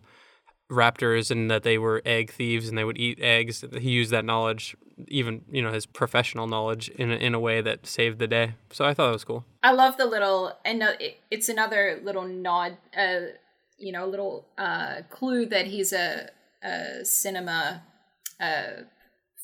Speaker 1: raptors and that they were egg thieves and they would eat eggs. He used that knowledge, even you know his professional knowledge, in a, in a way that saved the day. So I thought it was cool.
Speaker 3: I love the little, and it's another little nod, uh, you know, a little uh, clue that he's a, a cinema uh,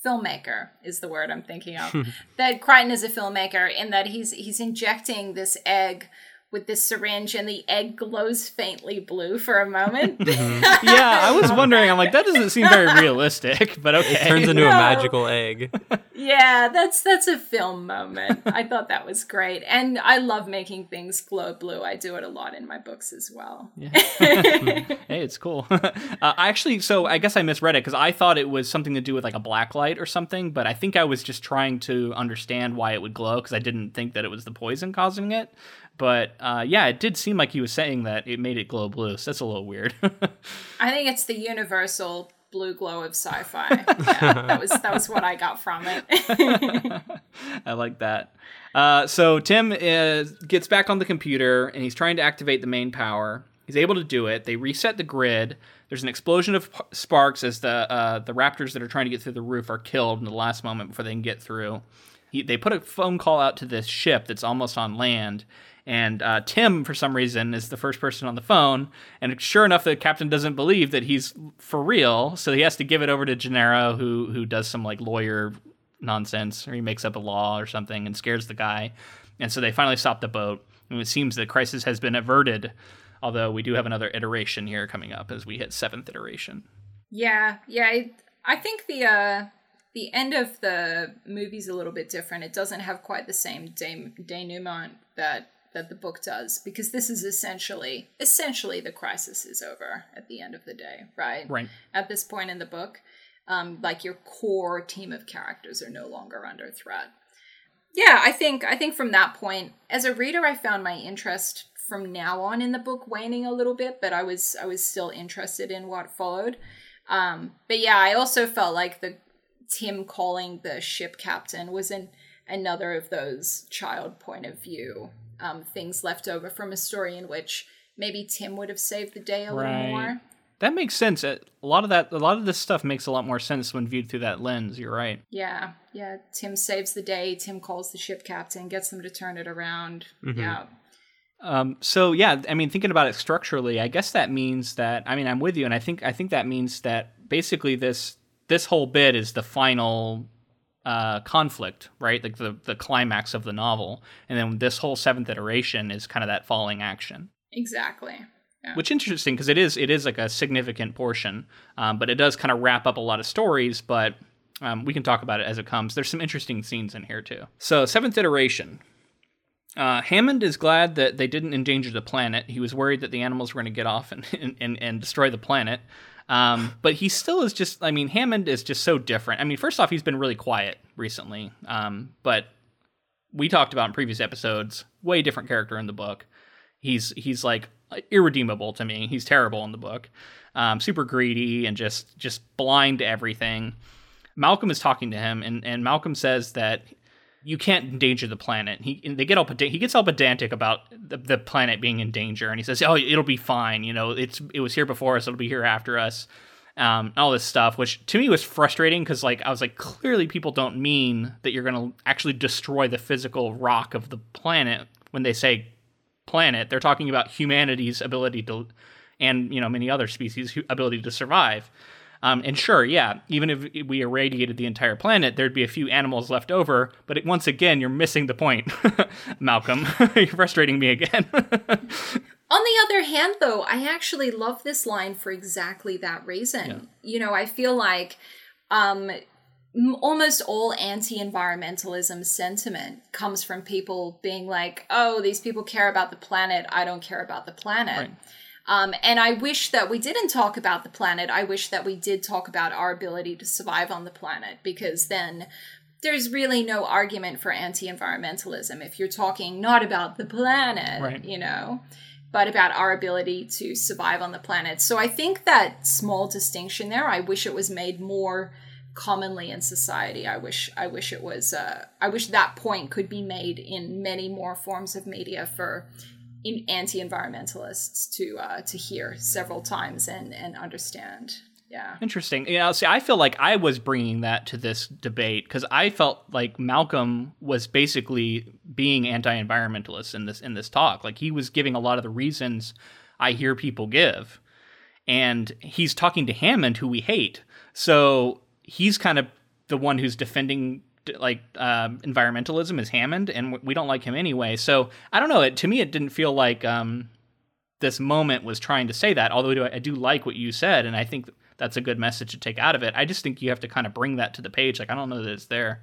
Speaker 3: filmmaker is the word I'm thinking of. that Crichton is a filmmaker, in that he's he's injecting this egg with the syringe, and the egg glows faintly blue for a moment.
Speaker 2: yeah, I was wondering. I'm like, that doesn't seem very realistic, but okay.
Speaker 1: Turns into a magical egg.
Speaker 3: Yeah, that's that's a film moment. I thought that was great, and I love making things glow blue. I do it a lot in my books as well. Yeah.
Speaker 2: hey, it's cool. uh, I actually, so I guess I misread it because I thought it was something to do with like a black light or something, but I think I was just trying to understand why it would glow because I didn't think that it was the poison causing it. But uh, yeah, it did seem like he was saying that it made it glow blue. So that's a little weird.
Speaker 3: I think it's the universal blue glow of sci-fi. yeah, that was that was what I got from it.
Speaker 2: I like that. Uh, so Tim is, gets back on the computer and he's trying to activate the main power. He's able to do it. They reset the grid. There's an explosion of p- sparks as the uh, the raptors that are trying to get through the roof are killed in the last moment before they can get through. He, they put a phone call out to this ship that's almost on land, and uh, Tim, for some reason, is the first person on the phone. And sure enough, the captain doesn't believe that he's for real, so he has to give it over to Gennaro, who who does some like lawyer nonsense, or he makes up a law or something and scares the guy. And so they finally stop the boat. And it seems the crisis has been averted, although we do have another iteration here coming up as we hit seventh iteration.
Speaker 3: Yeah, yeah. I, I think the uh, the end of the movie's a little bit different. It doesn't have quite the same de- denouement that that the book does because this is essentially essentially the crisis is over at the end of the day, right?
Speaker 2: Right.
Speaker 3: At this point in the book, um, like your core team of characters are no longer under threat. Yeah, I think I think from that point, as a reader, I found my interest from now on in the book waning a little bit, but I was I was still interested in what followed. Um, but yeah, I also felt like the Tim calling the ship captain was an another of those child point of view um, things left over from a story in which maybe Tim would have saved the day a
Speaker 2: Right.
Speaker 3: little more.
Speaker 2: That makes sense. A lot of that, a lot of this stuff makes a lot more sense when viewed through that lens. You're right.
Speaker 3: Yeah, yeah. Tim saves the day. Tim calls the ship captain, gets them to turn it around. Yeah,
Speaker 2: Um, so yeah, I mean, thinking about it structurally, I guess that means that I mean, I'm with you, and I think I think that means that basically this this whole bit is the final uh, conflict, right? Like the the climax of the novel, and then this whole seventh iteration is kind of that falling action.
Speaker 3: exactly. Yeah.
Speaker 2: which interesting because it is it is like a significant portion um, but it does kind of wrap up a lot of stories but um, we can talk about it as it comes there's some interesting scenes in here too so seventh iteration uh, hammond is glad that they didn't endanger the planet he was worried that the animals were going to get off and, and, and, and destroy the planet um, but he still is just i mean hammond is just so different. I mean first off he's been really quiet recently. Um, but we talked about in previous episodes way different character in the book. He's he's like irredeemable to me. He's terrible in the book. Um, super greedy and just just blind to everything. Malcolm is talking to him and, and malcolm says that you can't endanger the planet he they get all he gets all pedantic about the, the planet being in danger and he says oh it'll be fine you know it's it was here before us it'll be here after us um, all this stuff, which to me was frustrating because like I was like, clearly people don't mean that you're going to actually destroy the physical rock of the planet when they say planet. They're talking about humanity's ability to, and you know many other species' ability to survive. Um, and sure, yeah, even if we irradiated the entire planet, there'd be a few animals left over. But it, once again, you're missing the point, Malcolm. you're frustrating me again.
Speaker 3: On the other hand, though, I actually love this line for exactly that reason. You know, I feel like um, m- almost all anti environmentalism sentiment comes from people being like, oh, these people care about the planet. I don't care about the planet.
Speaker 2: Right.
Speaker 3: Um, and I wish that we didn't talk about the planet. I wish that we did talk about our ability to survive on the planet because then there's really no argument for anti environmentalism if you're talking not about the planet,
Speaker 2: Right.
Speaker 3: you know, but about our ability to survive on the planet. So I think that small distinction there, I wish it was made more commonly in society. I wish I wish it was uh, I wish that point could be made in many more forms of media for in anti-environmentalists to uh, to hear several times and and understand. Yeah.
Speaker 2: Interesting. You know, see, I feel like I was bringing that to this debate because I felt like Malcolm was basically being anti-environmentalist in this in this talk. Like he was giving a lot of the reasons I hear people give, and he's talking to Hammond, who we hate. So he's kind of the one who's defending like um, environmentalism is Hammond, and we don't like him anyway. So I don't know. It to me, it didn't feel like um, this moment was trying to say that. Although I do like what you said, and I think that's a good message to take out of it. I just think you have to kind of bring that to the page. Like I don't know that it's there.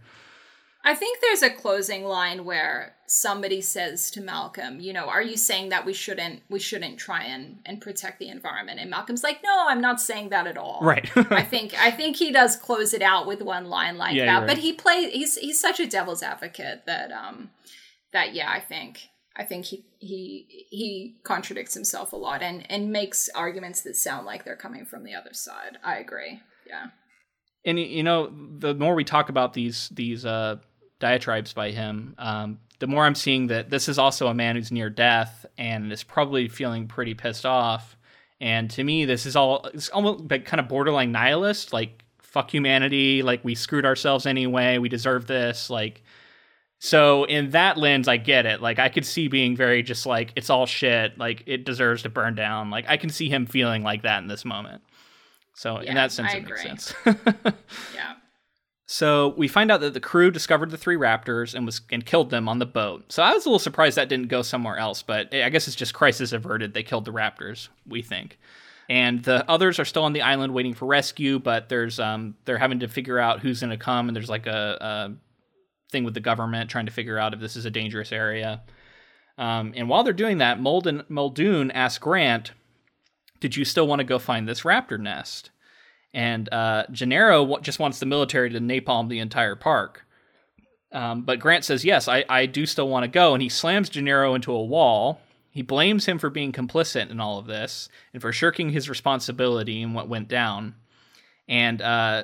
Speaker 3: I think there's a closing line where somebody says to Malcolm, you know, are you saying that we shouldn't we shouldn't try and and protect the environment? And Malcolm's like, no, I'm not saying that at all.
Speaker 2: Right.
Speaker 3: I think I think he does close it out with one line like
Speaker 2: Yeah,
Speaker 3: that.
Speaker 2: you're
Speaker 3: But he plays he's he's such a devil's advocate that um that yeah, I think I think he he he contradicts himself a lot and and makes arguments that sound like they're coming from the other side. I agree. Yeah.
Speaker 2: And you know, the more we talk about these these uh, diatribes by him, um, the more I'm seeing that this is also a man who's near death and is probably feeling pretty pissed off. And to me, this is all it's almost like kind of borderline nihilist, like fuck humanity, like we screwed ourselves anyway, we deserve this, like. So in that lens, I get it. Like I could see being very just like it's all shit, like it deserves to burn down. Like I can see him feeling like that in this moment. So in that sense,
Speaker 3: I
Speaker 2: it makes sense.
Speaker 3: Yeah.
Speaker 2: So we find out that the crew discovered the three raptors and was and killed them on the boat. So I was a little surprised that didn't go somewhere else, but I guess it's just crisis averted. They killed the raptors, we think. And the others are still on the island waiting for rescue, but there's um they're having to figure out who's going to come and there's like a, a thing with the government trying to figure out if this is a dangerous area. Um, and while they're doing that, Muldoon, Muldoon asks Grant, "Did you still want to go find this raptor nest?" And uh, Gennaro just wants the military to napalm the entire park. Um, but Grant says, "Yes, I, I do still want to go," and he slams Gennaro into a wall. He blames him for being complicit in all of this and for shirking his responsibility in what went down. And uh,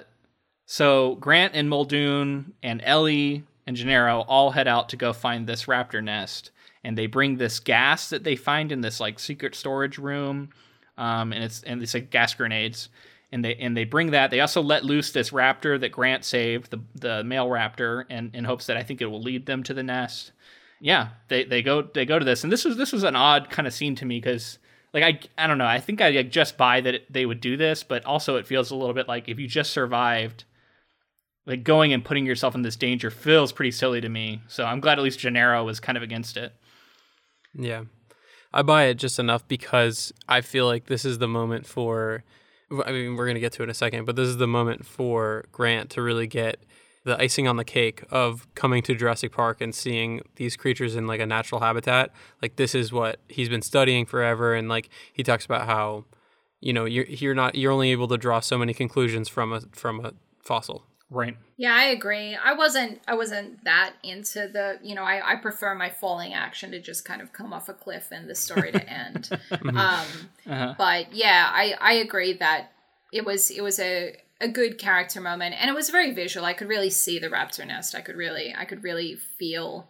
Speaker 2: so Grant and Muldoon and Ellie and Gennaro all head out to go find this raptor nest, and they bring this gas that they find in this like secret storage room, um, and it's and it's like gas grenades, and they and they bring that. They also let loose this raptor that Grant saved, the the male raptor, and in hopes that I think it will lead them to the nest. Yeah, they they go they go to this, and this was this was an odd kind of scene to me because. Like I, I don't know. I think I like, just buy that it, they would do this, but also it feels a little bit like if you just survived, like going and putting yourself in this danger feels pretty silly to me. So I'm glad at least Gennaro was kind of against it.
Speaker 1: Yeah. I buy it just enough because I feel like this is the moment for I mean we're going to get to it in a second, but this is the moment for Grant to really get the icing on the cake of coming to Jurassic Park and seeing these creatures in like a natural habitat. Like this is what he's been studying forever and like he talks about how you know you're you're not you're only able to draw so many conclusions from a from a fossil.
Speaker 2: Right.
Speaker 3: Yeah, I agree. I wasn't I wasn't that into the you know, I, I prefer my falling action to just kind of come off a cliff and the story to end. um
Speaker 2: Uh-huh.
Speaker 3: but yeah, I, I agree that it was it was a, a good character moment and it was very visual. I could really see the raptor nest. I could really I could really feel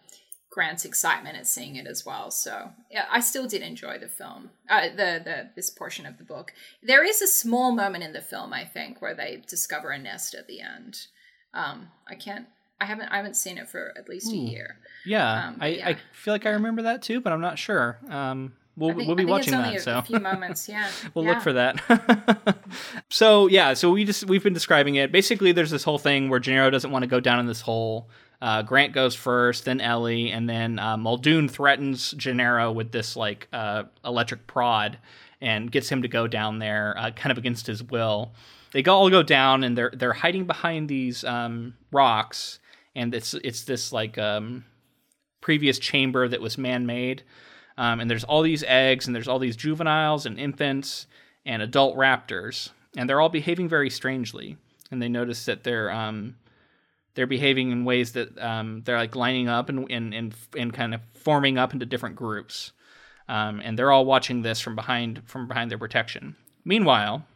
Speaker 3: Grant's excitement at seeing it as well. So yeah, I still did enjoy the film, uh, the the this portion of the book. There is a small moment in the film, I think, where they discover a nest at the end. Um, I can't, I haven't, I haven't seen it for at least a year.
Speaker 2: Yeah,
Speaker 3: Um,
Speaker 2: I,
Speaker 3: yeah.
Speaker 2: I feel like I remember that too, but I'm not sure. Um, we'll
Speaker 3: think,
Speaker 2: we'll be watching that.
Speaker 3: a,
Speaker 2: so
Speaker 3: a few moments. Yeah,
Speaker 2: we'll
Speaker 3: yeah.
Speaker 2: look for that. so yeah, so we just we've been describing it. Basically, there's this whole thing where Gennaro doesn't want to go down in this hole. Uh, Grant goes first, then Ellie, and then uh, Muldoon threatens Gennaro with this like uh, electric prod and gets him to go down there, uh, kind of against his will. They all go down, and they're they're hiding behind these um, rocks, and it's it's this like um, previous chamber that was man-made. Um, and there's all these eggs, and there's all these juveniles and infants and adult raptors, and they're all behaving very strangely. And they notice that they're um, they're behaving in ways that um, they're like lining up and and, and and kind of forming up into different groups. Um, and they're all watching this from behind from behind their protection. Meanwhile,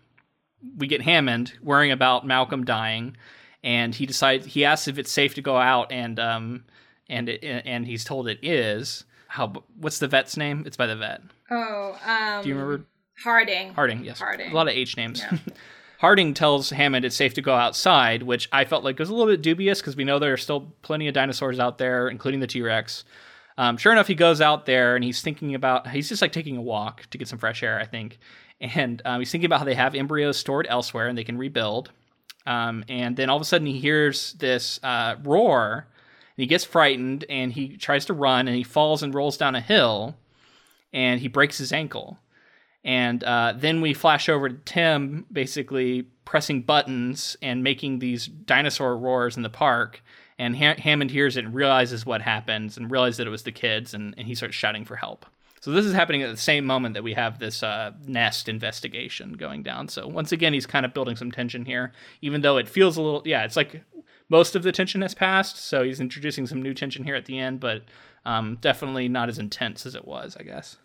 Speaker 2: we get Hammond worrying about Malcolm dying, and he decides he asks if it's safe to go out, and um, and it, and he's told it is. How? What's the vet's name? It's by the vet.
Speaker 3: Oh, um,
Speaker 2: Do you remember?
Speaker 3: Harding?
Speaker 2: Harding, yes.
Speaker 3: Harding.
Speaker 2: A lot of H names.
Speaker 3: Yeah.
Speaker 2: Harding tells Hammond it's safe to go outside, which I felt like was a little bit dubious because we know there are still plenty of dinosaurs out there, including the T Rex. Um, sure enough, he goes out there and he's thinking about, he's just like taking a walk to get some fresh air, I think. And um, he's thinking about how they have embryos stored elsewhere and they can rebuild. Um, and then all of a sudden he hears this uh, roar and he gets frightened and he tries to run and he falls and rolls down a hill and he breaks his ankle. And uh, then we flash over to Tim basically pressing buttons and making these dinosaur roars in the park. And ha- Hammond hears it and realizes what happens and realizes that it was the kids, and, and he starts shouting for help. So this is happening at the same moment that we have this uh, nest investigation going down. So once again, he's kind of building some tension here, even though it feels a little, yeah, it's like most of the tension has passed. So he's introducing some new tension here at the end, but um, definitely not as intense as it was, I guess.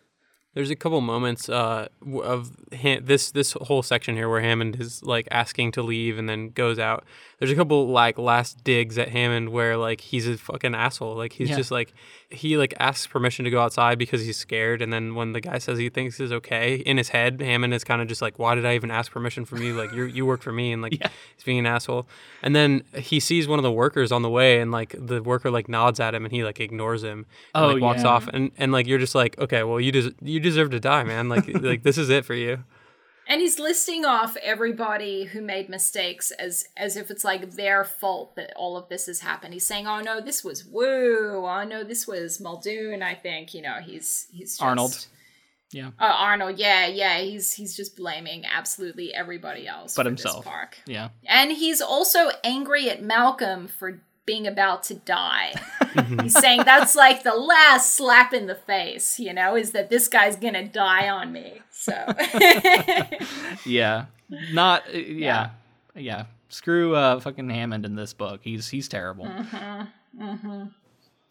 Speaker 1: There's a couple moments uh, of this this whole section here where Hammond is like asking to leave and then goes out. There's a couple like last digs at Hammond where like he's a fucking asshole. Like he's
Speaker 2: Yeah.
Speaker 1: just like he like asks permission to go outside because he's scared, and then when the guy says he thinks is okay, in his head, Hammond is kind of just like, why did I even ask permission from you? Like you you work for me, and like
Speaker 2: Yeah.
Speaker 1: he's being an asshole. And then he sees one of the workers on the way, and like the worker like nods at him, and he like ignores him. And,
Speaker 2: Oh,
Speaker 1: like walks
Speaker 2: yeah.
Speaker 1: off, and and like you're just like, okay, well you des- you deserve to die, man. Like like this is it for you.
Speaker 3: And he's listing off everybody who made mistakes as as if it's like their fault that all of this has happened. He's saying, "Oh no, this was Wu. Oh no, this was Muldoon." I think you know he's he's just,
Speaker 2: Arnold. Yeah.
Speaker 3: Uh, Arnold, yeah, yeah. He's he's just blaming absolutely everybody else
Speaker 2: But himself.
Speaker 3: Park.
Speaker 2: Yeah.
Speaker 3: And he's also angry at Malcolm for being about to die. he's saying that's like the last slap in the face, you know, is that this guy's gonna die on me. So
Speaker 2: Yeah. Not uh, yeah. Yeah. Screw uh fucking Hammond in this book. He's he's terrible.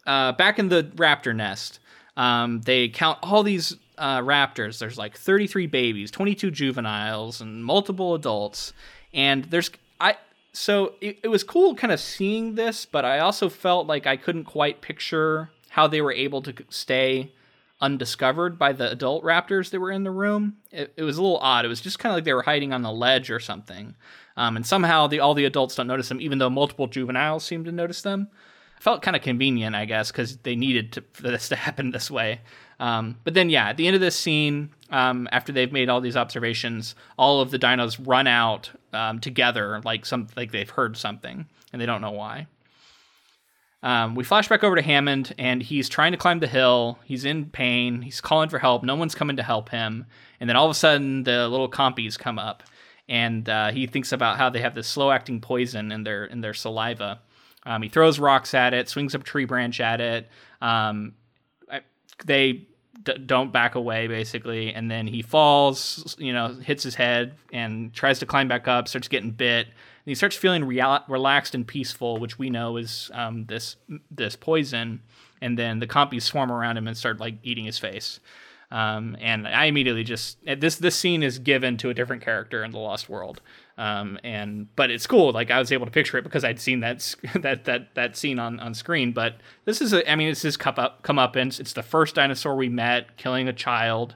Speaker 2: Uh back in the raptor nest, um they count all these uh raptors. There's like 33 babies, 22 juveniles and multiple adults. And there's I so it, it was cool kind of seeing this, but I also felt like I couldn't quite picture how they were able to stay undiscovered by the adult raptors that were in the room. It, it was a little odd. It was just kind of like they were hiding on the ledge or something. Um, and somehow the all the adults don't notice them, even though multiple juveniles seem to notice them. Felt kind of convenient, I guess, because they needed to, for this to happen this way. Um, but then, yeah, at the end of this scene, um, after they've made all these observations, all of the dinos run out um, together, like some like they've heard something, and they don't know why. Um, we flash back over to Hammond, and he's trying to climb the hill. He's in pain. He's calling for help. No one's coming to help him. And then all of a sudden, the little compies come up, and uh, he thinks about how they have this slow-acting poison in their in their saliva. Um, he throws rocks at it, swings a tree branch at it. Um, I, they d- don't back away basically, and then he falls. You know, hits his head and tries to climb back up. Starts getting bit. He starts feeling real- relaxed and peaceful, which we know is um, this this poison. And then the compies swarm around him and start like eating his face. Um, and I immediately just this this scene is given to a different character in the Lost World. Um, and but it's cool. Like I was able to picture it because I'd seen that that that that scene on, on screen. But this is a, I mean, this is come up come up and it's the first dinosaur we met killing a child,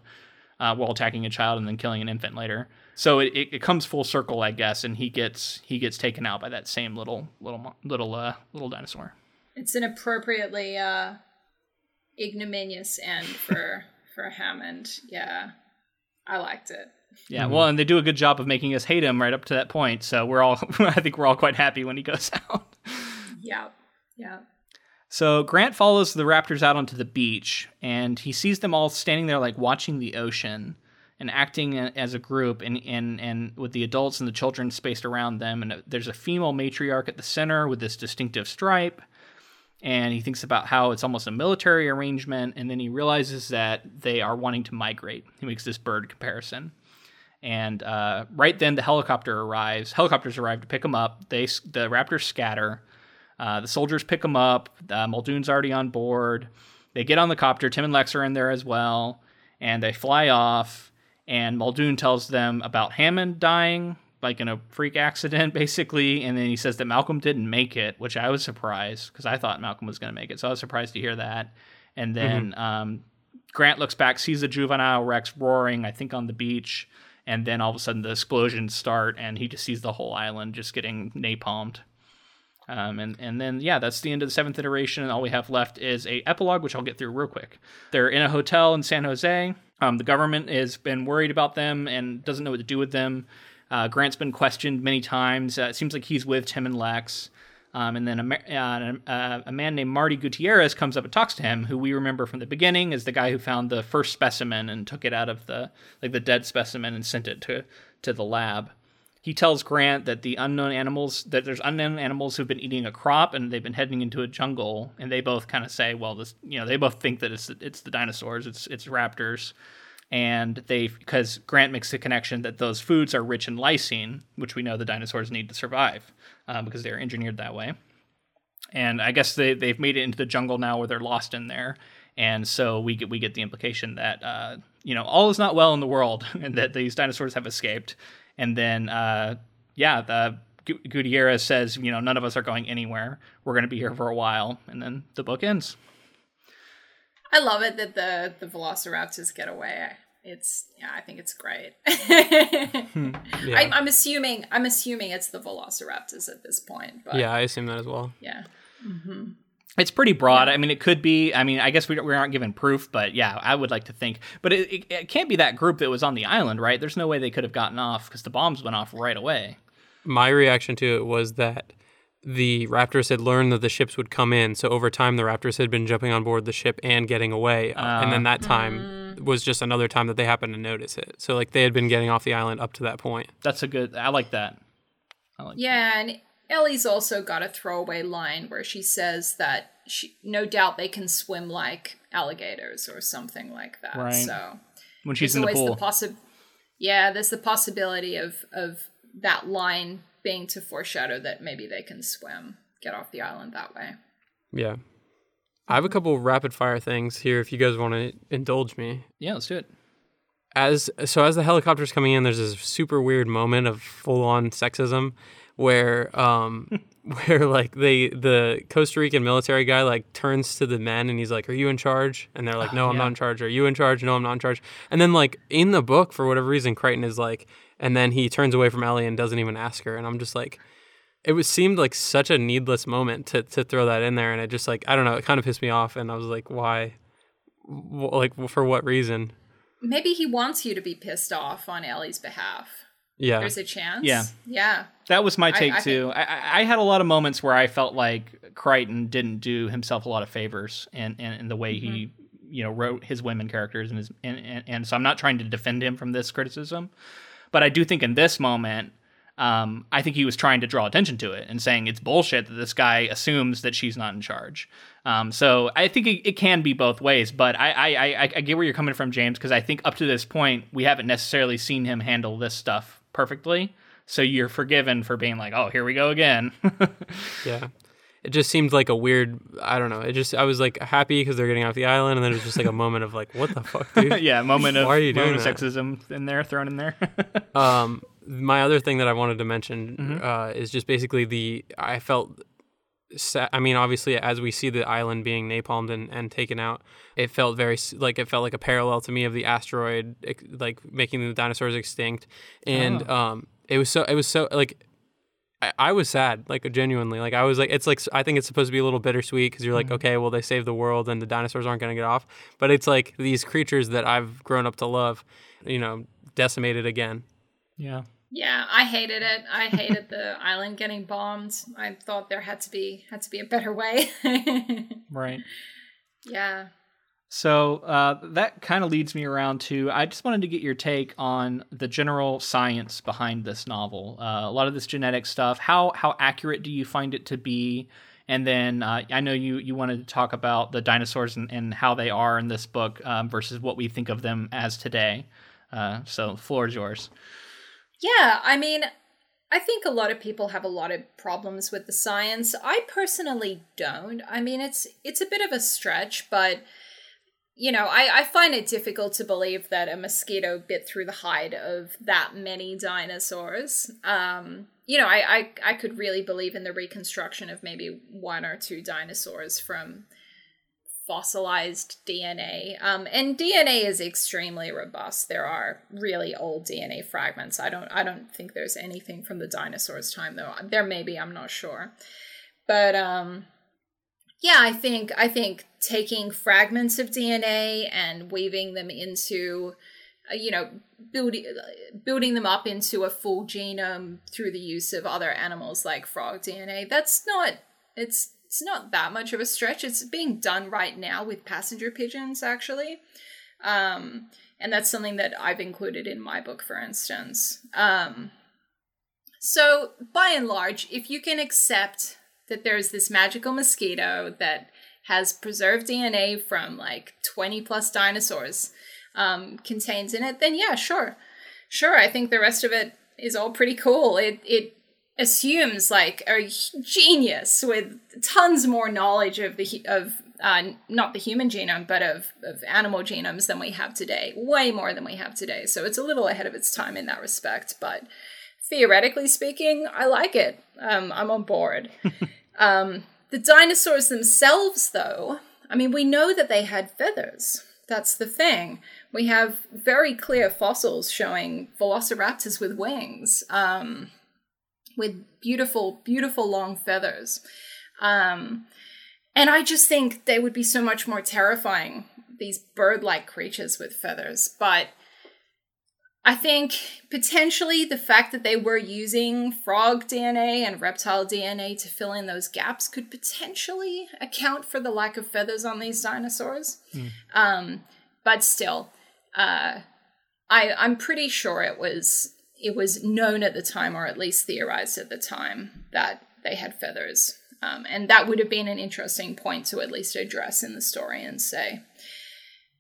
Speaker 2: uh, while attacking a child and then killing an infant later. So it, it, it comes full circle, I guess, and he gets he gets taken out by that same little little little uh, little dinosaur.
Speaker 3: it's an appropriately uh ignominious end for for Hammond. Yeah. I liked it.
Speaker 2: Yeah, well, and they do a good job of making us hate him right up to that point. So we're all I think we're all quite happy when he goes out.
Speaker 3: Yeah. Yeah.
Speaker 2: So Grant follows the raptors out onto the beach, and he sees them all standing there, like watching the ocean and acting as a group, and and and with the adults and the children spaced around them. And there's a female matriarch at the center with this distinctive stripe. And he thinks about how it's almost a military arrangement, and then he realizes that they are wanting to migrate. He makes this bird comparison. And uh, right then, the helicopter arrives. Helicopters arrive to pick them up. They the raptors scatter. Uh, the soldiers pick them up. Uh, Muldoon's already on board. They get on the copter. Tim and Lex are in there as well, and they fly off. And Muldoon tells them about Hammond dying, like in a freak accident, basically. And then he says that Malcolm didn't make it, which I was surprised because I thought Malcolm was going to make it. So I was surprised to hear that. And then um, Grant looks back, sees the juvenile Rex roaring, I think, on the beach. And then all of a sudden the explosions start, and he just sees the whole island just getting napalmed. Um, and and then yeah, that's the end of the seventh iteration. And all we have left is a epilogue, which I'll get through real quick. They're in a hotel in San Jose. Um, the government has been worried about them and doesn't know what to do with them. Uh, Grant's been questioned many times. Uh, it seems like he's with Tim and Lex. Um, and then a, uh, uh, a man named Marty Gutierrez comes up and talks to him, who we remember from the beginning is the guy who found the first specimen and took it out of the like the dead specimen and sent it to to the lab he tells Grant that the unknown animals that there's unknown animals who've been eating a crop and they've been heading into a jungle. And they both kind of say well this you know they both think that it's it's the dinosaurs it's it's raptors. And they because Grant makes the connection that those foods are rich in lysine which we know the dinosaurs need to survive um, because they're engineered that way. And I guess they they've made it into the jungle now where they're lost in there. And so we get we get the implication that uh, you know all is not well in the world and that these dinosaurs have escaped. And then uh, yeah, the Gutierrez says, you know, none of us are going anywhere. We're going to be here for a while, and then the book ends.
Speaker 3: I love it that the the Velociraptors get away. It's yeah, I think it's great. yeah. I'm, I'm, assuming I'm assuming it's the Velociraptors at this point. But
Speaker 1: yeah, I assume that as well.
Speaker 3: Yeah. Mm-hmm.
Speaker 2: It's pretty broad. I mean, it could be. I mean, I guess we, we aren't given proof, but yeah, I would like to think. But it, it, it can't be that group that was on the island, right? There's no way they could have gotten off because the bombs went off right away.
Speaker 1: My reaction to it was that the Raptors had learned that the ships would come in. So over time, the Raptors had been jumping on board the ship and getting away. Uh, and then that time mm. was just another time that they happened to notice it. So like they had been getting off the island up to that point.
Speaker 2: That's a good. I like that.
Speaker 3: I like yeah, that. and Ellie's also got a throwaway line where she says that she, no doubt they can swim like alligators or something like that. Right. So
Speaker 2: when she's in the pool, the
Speaker 3: possi- yeah, there's the possibility of of that line being to foreshadow that maybe they can swim, get off the island that way.
Speaker 1: Yeah. I have a couple rapid fire things here if you guys want to indulge me.
Speaker 2: Yeah, let's do it.
Speaker 1: As so as the helicopter's coming in, there's this super weird moment of full on sexism where um where like they the Costa Rican military guy like turns to the men and he's like, "Are you in charge?" And they're like, "No, I'm yeah. not in charge." Are you in charge? No, I'm not in charge. And then like in the book, for whatever reason, Crichton is like, and then he turns away from Ellie and doesn't even ask her. And I'm just like, it was seemed like such a needless moment to to throw that in there, and it just like I don't know, it kind of pissed me off, and I was like, why, like for what reason?
Speaker 3: Maybe he wants you to be pissed off on Ellie's behalf.
Speaker 1: Yeah,
Speaker 3: there's a chance.
Speaker 2: Yeah,
Speaker 3: yeah.
Speaker 2: That was my take I, I too. Think... I, I had a lot of moments where I felt like Crichton didn't do himself a lot of favors, and in, the way mm-hmm. he you know wrote his women characters and his and, and, and so I'm not trying to defend him from this criticism but I do think in this moment, um, I think he was trying to draw attention to it and saying it's bullshit that this guy assumes that she's not in charge. Um, so I think it, it, can be both ways, but I I, I, I get where you're coming from, James, because I think up to this point we haven't necessarily seen him handle this stuff perfectly. So you're forgiven for being like, oh, here we go again.
Speaker 1: yeah it just seemed like a weird i don't know it just i was like happy because they're getting off the island and then it was just like a moment of like what the fuck dude
Speaker 2: yeah moment of why are you doing sexism in there thrown in there
Speaker 1: um my other thing that i wanted to mention mm-hmm. uh, is just basically the i felt I mean, obviously, as we see the island being napalmed and, and taken out, it felt very like it felt like a parallel to me of the asteroid, like making the dinosaurs extinct, and oh. um, it was so it was so like I, I was sad, like genuinely. Like I was like, it's like I think it's supposed to be a little bittersweet because you're like, mm-hmm. okay, well they saved the world and the dinosaurs aren't going to get off, but it's like these creatures that I've grown up to love, you know, decimated again.
Speaker 2: Yeah.
Speaker 3: Yeah, I hated it. I hated the island getting bombed. I thought there had to be had to be a better way.
Speaker 2: right.
Speaker 3: Yeah.
Speaker 2: So uh, that kind of leads me around to I just wanted to get your take on the general science behind this novel. Uh, a lot of this genetic stuff. How how accurate do you find it to be? And then uh, I know you you wanted to talk about the dinosaurs and, and how they are in this book um, versus what we think of them as today. Uh, so the floor is yours.
Speaker 3: Yeah, I mean, I think a lot of people have a lot of problems with the science. I personally don't. I mean, it's it's a bit of a stretch, but you know, I, I find it difficult to believe that a mosquito bit through the hide of that many dinosaurs. Um, you know, I, I, I could really believe in the reconstruction of maybe one or two dinosaurs from fossilized DNA. Um, and DNA is extremely robust. There are really old DNA fragments. I don't I don't think there's anything from the dinosaurs' time though. There may be, I'm not sure. But um yeah, I think I think taking fragments of DNA and weaving them into, uh, you know, building building them up into a full genome through the use of other animals like frog DNA. That's not it's it's not that much of a stretch. It's being done right now with passenger pigeons, actually. Um, and that's something that I've included in my book, for instance. Um, so, by and large, if you can accept that there's this magical mosquito that has preserved DNA from like 20 plus dinosaurs um, contains in it, then yeah, sure. Sure, I think the rest of it is all pretty cool. It it assumes like a genius with tons more knowledge of the of uh, not the human genome, but of, of animal genomes than we have today, way more than we have today. So it's a little ahead of its time in that respect. But theoretically speaking, I like it. Um, I'm on board. um, the dinosaurs themselves, though, I mean, we know that they had feathers. That's the thing. We have very clear fossils showing velociraptors with wings, um, with beautiful, beautiful long feathers. Um, and I just think they would be so much more terrifying, these bird like creatures with feathers. But I think potentially the fact that they were using frog DNA and reptile DNA to fill in those gaps could potentially account for the lack of feathers on these dinosaurs. Mm. Um, but still, uh, I I'm pretty sure it was it was known at the time, or at least theorized at the time, that they had feathers. Um, and that would have been an interesting point to at least address in the story and say,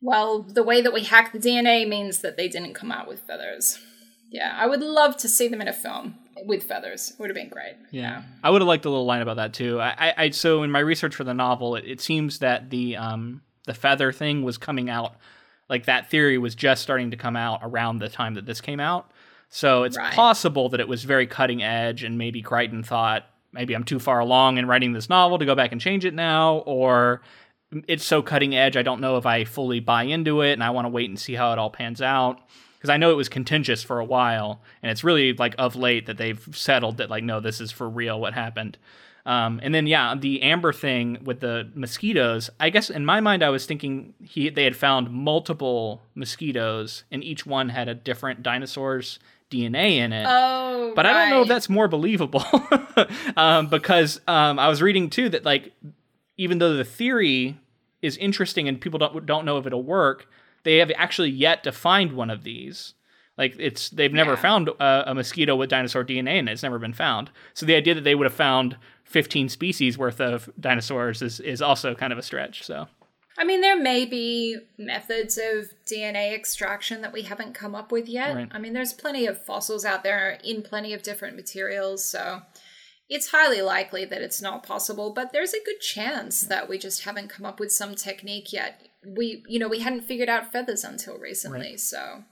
Speaker 3: well, the way that we hack the DNA means that they didn't come out with feathers. Yeah, I would love to see them in a film with feathers. It would have been great.
Speaker 2: Yeah, yeah. I would have liked a little line about that too. I, I so in my research for the novel, it, it seems that the um the feather thing was coming out, like that theory was just starting to come out around the time that this came out. So it's right. possible that it was very cutting edge, and maybe Crichton thought maybe I'm too far along in writing this novel to go back and change it now, or it's so cutting edge. I don't know if I fully buy into it, and I want to wait and see how it all pans out. Because I know it was contentious for a while, and it's really like of late that they've settled that like, no, this is for real. What happened? Um, and then yeah, the amber thing with the mosquitoes. I guess in my mind, I was thinking he they had found multiple mosquitoes, and each one had a different dinosaur's DNA in it.
Speaker 3: Oh,
Speaker 2: but
Speaker 3: right.
Speaker 2: I don't know if that's more believable um, because um, I was reading too that like even though the theory is interesting and people don't don't know if it'll work, they have actually yet to find one of these. Like it's they've never yeah. found a, a, mosquito with dinosaur DNA in it. It's never been found. So the idea that they would have found 15 species worth of dinosaurs is is also kind of a stretch. So
Speaker 3: I mean, there may be methods of DNA extraction that we haven't come up with yet. Right. I mean, there's plenty of fossils out there in plenty of different materials, so it's highly likely that it's not possible, but there's a good chance that we just haven't come up with some technique yet. We, you know, we hadn't figured out feathers until recently, right. so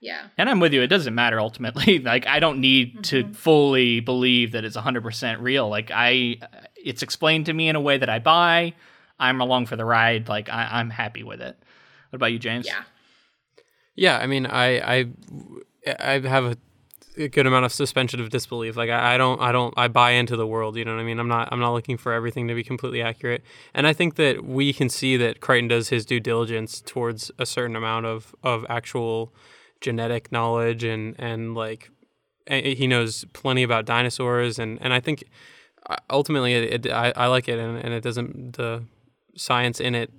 Speaker 3: yeah.
Speaker 2: And I'm with you. It doesn't matter ultimately. like I don't need mm-hmm. to fully believe that it's 100% real. Like I it's explained to me in a way that I buy. I'm along for the ride. Like I, am happy with it. What about you, James?
Speaker 3: Yeah.
Speaker 1: Yeah, I mean, I I I have a, a good amount of suspension of disbelief. Like I, I, don't I don't I buy into the world. You know what I mean? I'm not I'm not looking for everything to be completely accurate. And I think that we can see that Crichton does his due diligence towards a certain amount of of actual genetic knowledge and and like he knows plenty about dinosaurs and and I think uh, ultimately it, it I, I like it and, and it doesn't the science in it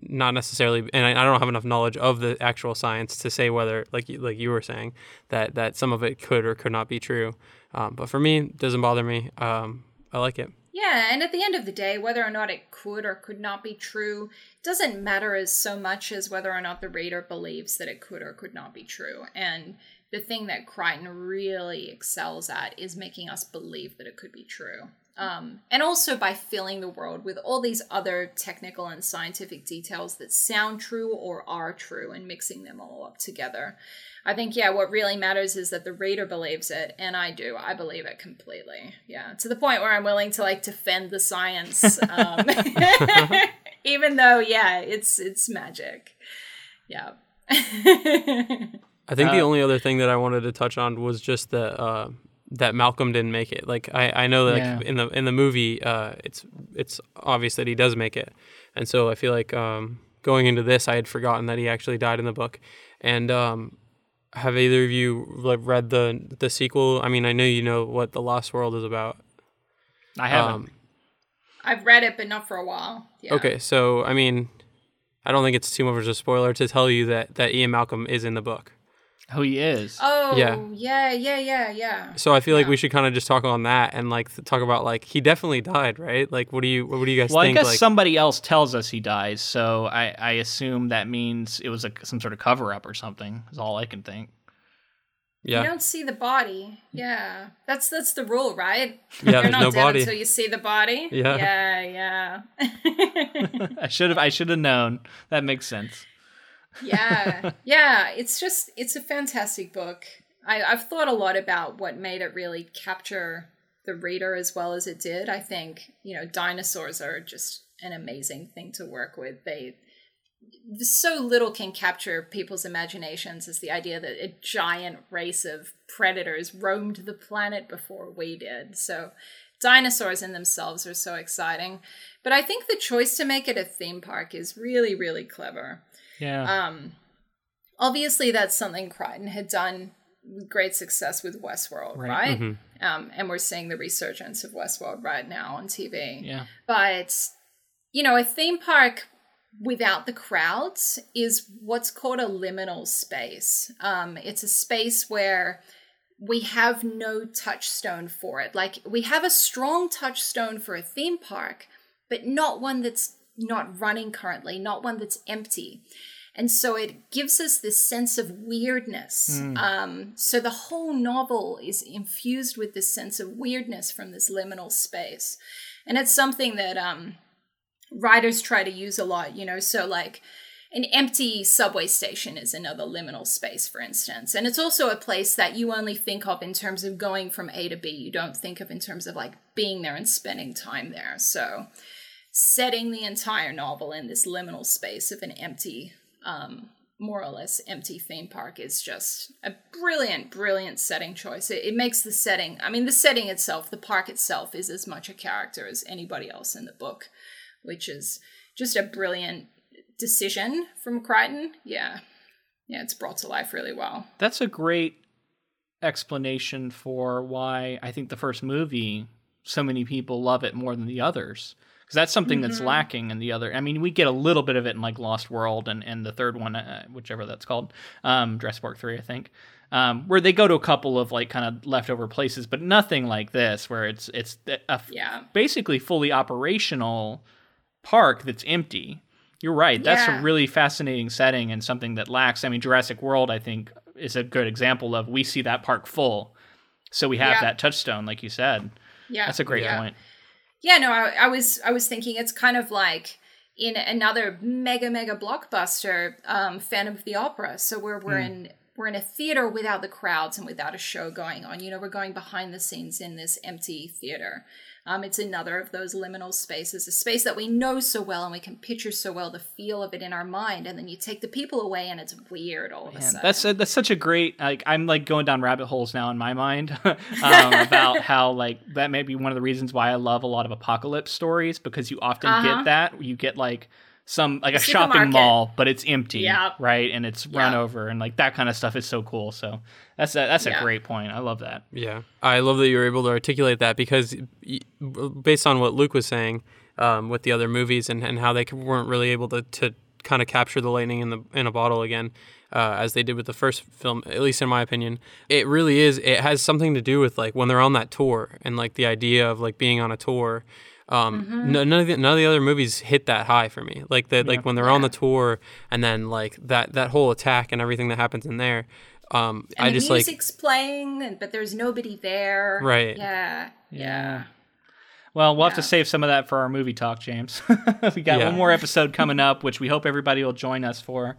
Speaker 1: not necessarily and I, I, don't have enough knowledge of the actual science to say whether like like you were saying that that some of it could or could not be true. Um, but for me it doesn't bother me. Um, i like it.
Speaker 3: Yeah and at the end of the day whether or not it could or could not be true doesn't matter as so much as whether or not the reader believes that it could or could not be true. And the thing that crichton really excels at is making us believe that it could be true um, and also by filling the world with all these other technical and scientific details that sound true or are true and mixing them all up together. I think, yeah, what really matters is that the reader believes it, and I do. I believe it completely. Yeah, to the point where I'm willing to like defend the science, um, even though, yeah, it's it's magic. Yeah.
Speaker 1: I think uh, the only other thing that I wanted to touch on was just that. uh, that Malcolm didn't make it. Like I, I know that yeah. like, in the in the movie, uh, it's it's obvious that he does make it, and so I feel like um, going into this, I had forgotten that he actually died in the book. And um, have either of you like, read the the sequel? I mean, I know you know what the Lost World is about.
Speaker 2: I haven't. Um,
Speaker 3: I've read it, but not for a while. Yeah.
Speaker 1: Okay, so I mean, I don't think it's too much of a spoiler to tell you that that Ian Malcolm is in the book
Speaker 2: who he is.
Speaker 3: Oh, yeah, yeah, yeah, yeah, yeah.
Speaker 1: So I feel
Speaker 3: yeah.
Speaker 1: like we should kind of just talk on that and like talk about like he definitely died, right? Like, what do you what do you guys
Speaker 2: well,
Speaker 1: think?
Speaker 2: I guess
Speaker 1: like,
Speaker 2: somebody else tells us he dies, so I I assume that means it was a, some sort of cover up or something. Is all I can think.
Speaker 1: Yeah.
Speaker 3: You don't see the body. Yeah. That's that's the rule, right?
Speaker 1: Yeah,
Speaker 3: You're
Speaker 1: there's
Speaker 3: not
Speaker 1: no
Speaker 3: dead
Speaker 1: body.
Speaker 3: until you see the body.
Speaker 1: Yeah.
Speaker 3: Yeah, yeah.
Speaker 2: I should have I should have known. That makes sense.
Speaker 3: Yeah. Yeah. It's just it's a fantastic book. I, I've thought a lot about what made it really capture the reader as well as it did. I think, you know, dinosaurs are just an amazing thing to work with. They so little can capture people's imaginations as the idea that a giant race of predators roamed the planet before we did. So dinosaurs in themselves are so exciting. But I think the choice to make it a theme park is really, really clever.
Speaker 2: Yeah.
Speaker 3: Um, obviously, that's something Crichton had done with great success with Westworld,
Speaker 2: Right.
Speaker 3: right?
Speaker 1: Mm-hmm.
Speaker 3: Um, and we're seeing the resurgence of Westworld right now on TV.
Speaker 2: yeah.
Speaker 3: But, you know, a theme park without the crowds is what's called a liminal space. Um, it's a space where we have no touchstone for it. Like, we have a strong touchstone for a theme park, but not one that's not running currently, not one that's empty. And so it gives us this sense of weirdness. Um, so the whole novel is infused with this sense of weirdness from this liminal space. And it's something that um, writers try to use a lot, you know. So, like, an empty subway station is another liminal space, for instance. And it's also a place that you only think of in terms of going from A to B. You don't think of in terms of like being there and spending time there. So, setting the entire novel in this liminal space of an empty, um, more or less empty theme park is just a brilliant, brilliant setting choice. It, it makes the setting, I mean, the setting itself, the park itself, is as much a character as anybody else in the book, which is just a brilliant decision from Crichton. Yeah. Yeah, it's brought to life really well.
Speaker 2: That's a great explanation for why I think the first movie so many people love it more than the others because that's something that's
Speaker 3: Mm-hmm.
Speaker 2: lacking in the other. I mean, we get a little bit of it in like Lost World and and the third one, uh, whichever that's called, um, Jurassic Park three, I think. Um, where they go to a couple of like kind of leftover places, but nothing like this, where it's it's a f-
Speaker 3: Yeah.
Speaker 2: basically fully operational park that's empty. You're right. That's a really fascinating setting and something that lacks. I mean, Jurassic World, I think, is a good example of we see that park full, so we have
Speaker 3: Yeah.
Speaker 2: that touchstone, like you said.
Speaker 3: Yeah.
Speaker 2: That's a great
Speaker 3: yeah.
Speaker 2: point.
Speaker 3: Yeah, no, I, I was I was thinking it's kind of like in another mega mega blockbuster, um, Phantom of the Opera. So we're we're in we're in a theater without the crowds and without a show going on. You know, we're going behind the scenes in this empty theater. Um, it's another of those liminal spaces, a space that we know so well and we can picture so well the feel of it in our mind, and then you take the people away and it's weird all of a sudden.
Speaker 2: that's that's such a great like I'm like going down rabbit holes now in my mind um, about how like that may be one of the reasons why I love a lot of apocalypse stories because you often
Speaker 3: Uh-huh.
Speaker 2: get that you get like some like a
Speaker 3: Supermarket.
Speaker 2: shopping mall but it's empty
Speaker 3: Yeah.
Speaker 2: right and it's run over and like that kind of stuff is so cool so that's a, that's a
Speaker 3: Yeah.
Speaker 2: great point I love that
Speaker 1: Yeah, I love that you were able to articulate that because, based on what Luke was saying um, with the other movies and, and how they weren't really able to, to kind of capture the lightning in the in a bottle again, uh, as they did with the first film, at least in my opinion, it really is. It has something to do with like when they're on that tour and like the idea of like being on a tour. Um, no, none of the none of the other movies hit that high for me. Like the like when they're on the tour and then like that that whole attack and everything that happens in there. Um,
Speaker 3: and
Speaker 1: I
Speaker 3: the
Speaker 1: just like
Speaker 3: music's playing, but there's nobody there.
Speaker 1: Right.
Speaker 3: Yeah.
Speaker 2: Yeah. Well, we'll have to save some of that for our movie talk, James. we got
Speaker 1: Yeah.
Speaker 2: one more episode coming up, which we hope everybody will join us for.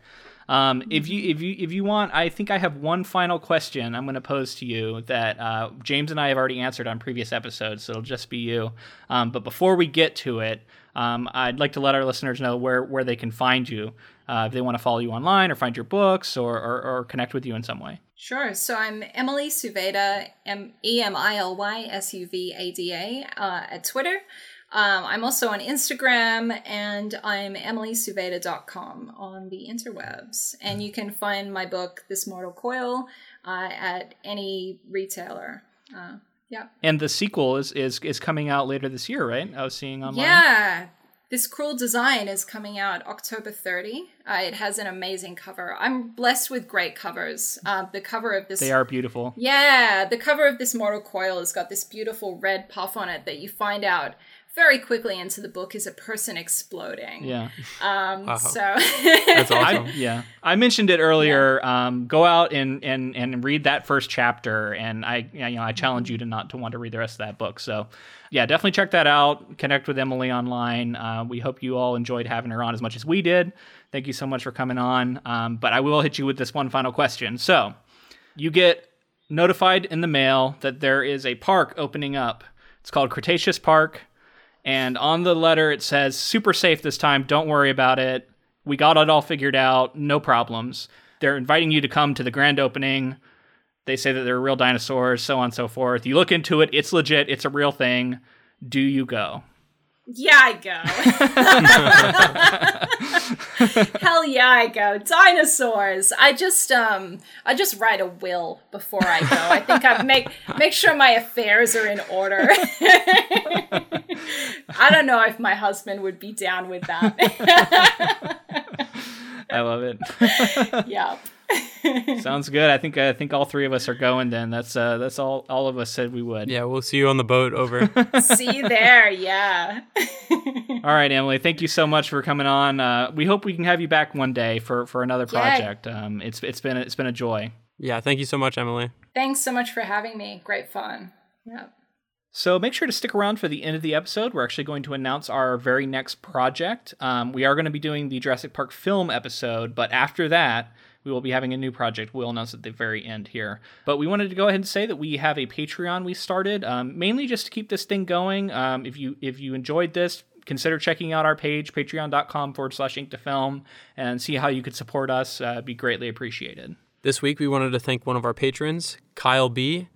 Speaker 2: Um, if you if you if you want, I think I have one final question I'm going to pose to you that uh, James and I have already answered on previous episodes, so it'll just be you. Um, but before we get to it, um, I'd like to let our listeners know where where they can find you uh, if they want to follow you online or find your books or, or or connect with you in some way.
Speaker 3: Sure. So I'm Emily Suvada, M E M I L Y S U V A D A, uh, at Twitter. Um, I'm also on Instagram and I'm emilysuvada.com on the interwebs. And you can find my book, This Mortal Coil, uh, at any retailer. Uh, yeah.
Speaker 2: And the sequel is is is coming out later this year, right? I was seeing online.
Speaker 3: Yeah. This Cruel Design is coming out October 30. Uh, it has an amazing cover. I'm blessed with great covers. Uh, the cover of this
Speaker 2: They are beautiful.
Speaker 3: Yeah, the cover of this Mortal Coil has got this beautiful red puff on it that you find out very quickly into the book is a person exploding.
Speaker 2: Yeah.
Speaker 3: Um,
Speaker 1: Wow.
Speaker 3: So
Speaker 1: That's awesome.
Speaker 2: I, yeah, I mentioned it earlier. Um, go out and, and and read that first chapter, and I you know I challenge you to not to want to read the rest of that book. So, yeah, definitely check that out. Connect with Emily online. Uh, we hope you all enjoyed having her on as much as we did. Thank you so much for coming on. Um, but I will hit you with this one final question. So, you get notified in the mail that there is a park opening up. It's called Cretaceous Park. And on the letter, it says, super safe this time. Don't worry about it. We got it all figured out. No problems. They're inviting you to come to the grand opening. They say that they're real dinosaurs, so on and so forth. You look into it, it's legit, it's a real thing. Do you go?
Speaker 3: Yeah, I go. Hell yeah, I go. Dinosaurs. I just um I just write a will before I go. I think I make make sure my affairs are in order. I don't know if my husband would be down with that.
Speaker 2: I love it.
Speaker 3: yeah.
Speaker 2: Sounds good. I think I think all three of us are going then. That's uh that's all all of us said we would.
Speaker 1: Yeah, we'll see you on the boat over.
Speaker 3: See you there. Yeah.
Speaker 2: All right, Emily, thank you so much for coming on. Uh, we hope we can have you back one day for for another
Speaker 3: Yeah.
Speaker 2: project. Um, it's it's been it's been a joy.
Speaker 1: yeah, thank you so much, Emily.
Speaker 3: Thanks so much for having me. Great fun. Yeah.
Speaker 2: So make sure to stick around for the end of the episode. We're actually going to announce our very next project. Um, we are going to be doing the Jurassic Park film episode, but after that, we will be having a new project. We'll announce at the very end here. But we wanted to go ahead and say that we have a Patreon we started, um, mainly just to keep this thing going. Um, if you if you enjoyed this, consider checking out our page, patreon.com forward slash ink to film, and see how you could support us. Uh, be greatly appreciated.
Speaker 1: This week, we wanted to thank one of our patrons, Kyle B.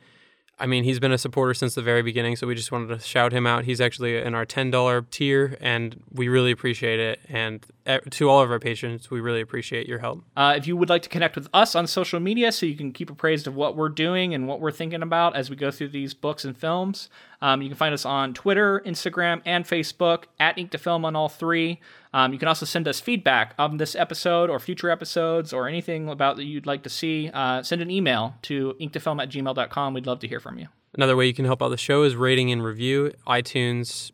Speaker 1: I mean, he's been a supporter since the very beginning, so we just wanted to shout him out. He's actually in our $10 tier, and we really appreciate it. And eh, to all of our patrons, we really appreciate your help.
Speaker 2: Uh, if you would like to connect with us on social media so you can keep appraised of what we're doing and what we're thinking about as we go through these books and films, um, you can find us on Twitter, Instagram, and Facebook at Ink to Film on all three. Um, you can also send us feedback on this episode or future episodes or anything about that you'd like to see. Uh, send an email to inktofilm at gmail.com. We'd love to hear from you.
Speaker 1: Another way you can help out the show is rating and review iTunes,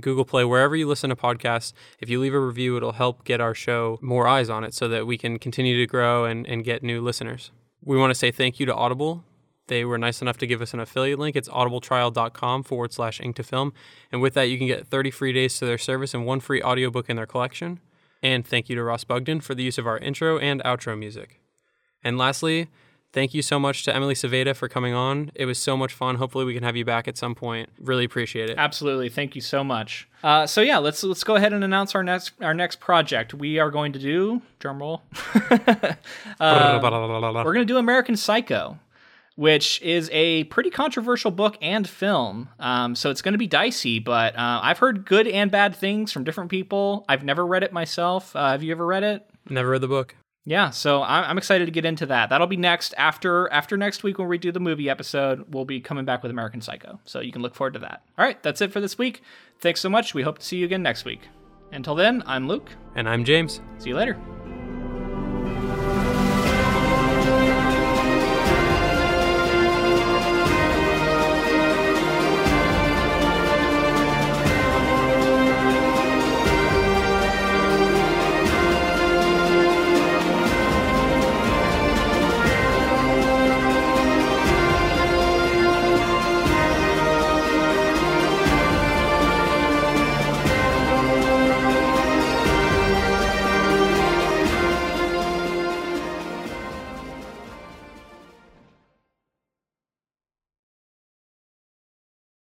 Speaker 1: Google Play, wherever you listen to podcasts. If you leave a review, it'll help get our show more eyes on it so that we can continue to grow and, and get new listeners. We want to say thank you to Audible. They were nice enough to give us an affiliate link. It's audibletrial.com forward slash ink to film. And with that, you can get 30 free days to their service and one free audiobook in their collection. And thank you to Ross Bugden for the use of our intro and outro music. And lastly, thank you so much to Emily Suvada for coming on. It was so much fun. Hopefully, we can have you back at some point. Really appreciate it.
Speaker 2: Absolutely, thank you so much. Uh, so yeah, let's let's go ahead and announce our next our next project. We are going to do drumroll. uh, we're going to do American Psycho, which is a pretty controversial book and film. Um, so it's going to be dicey, but uh, I've heard good and bad things from different people. I've never read it myself. Uh, have you ever read it?
Speaker 1: Never read the book.
Speaker 2: Yeah, so I'm I'm excited to get into that. That'll be next after after next week when we do the movie episode. We'll be coming back with American Psycho, so you can look forward to that. All right, that's it for this week. Thanks so much. We hope to see you again next week. Until then, I'm Luke.
Speaker 1: And I'm James.
Speaker 2: See you later.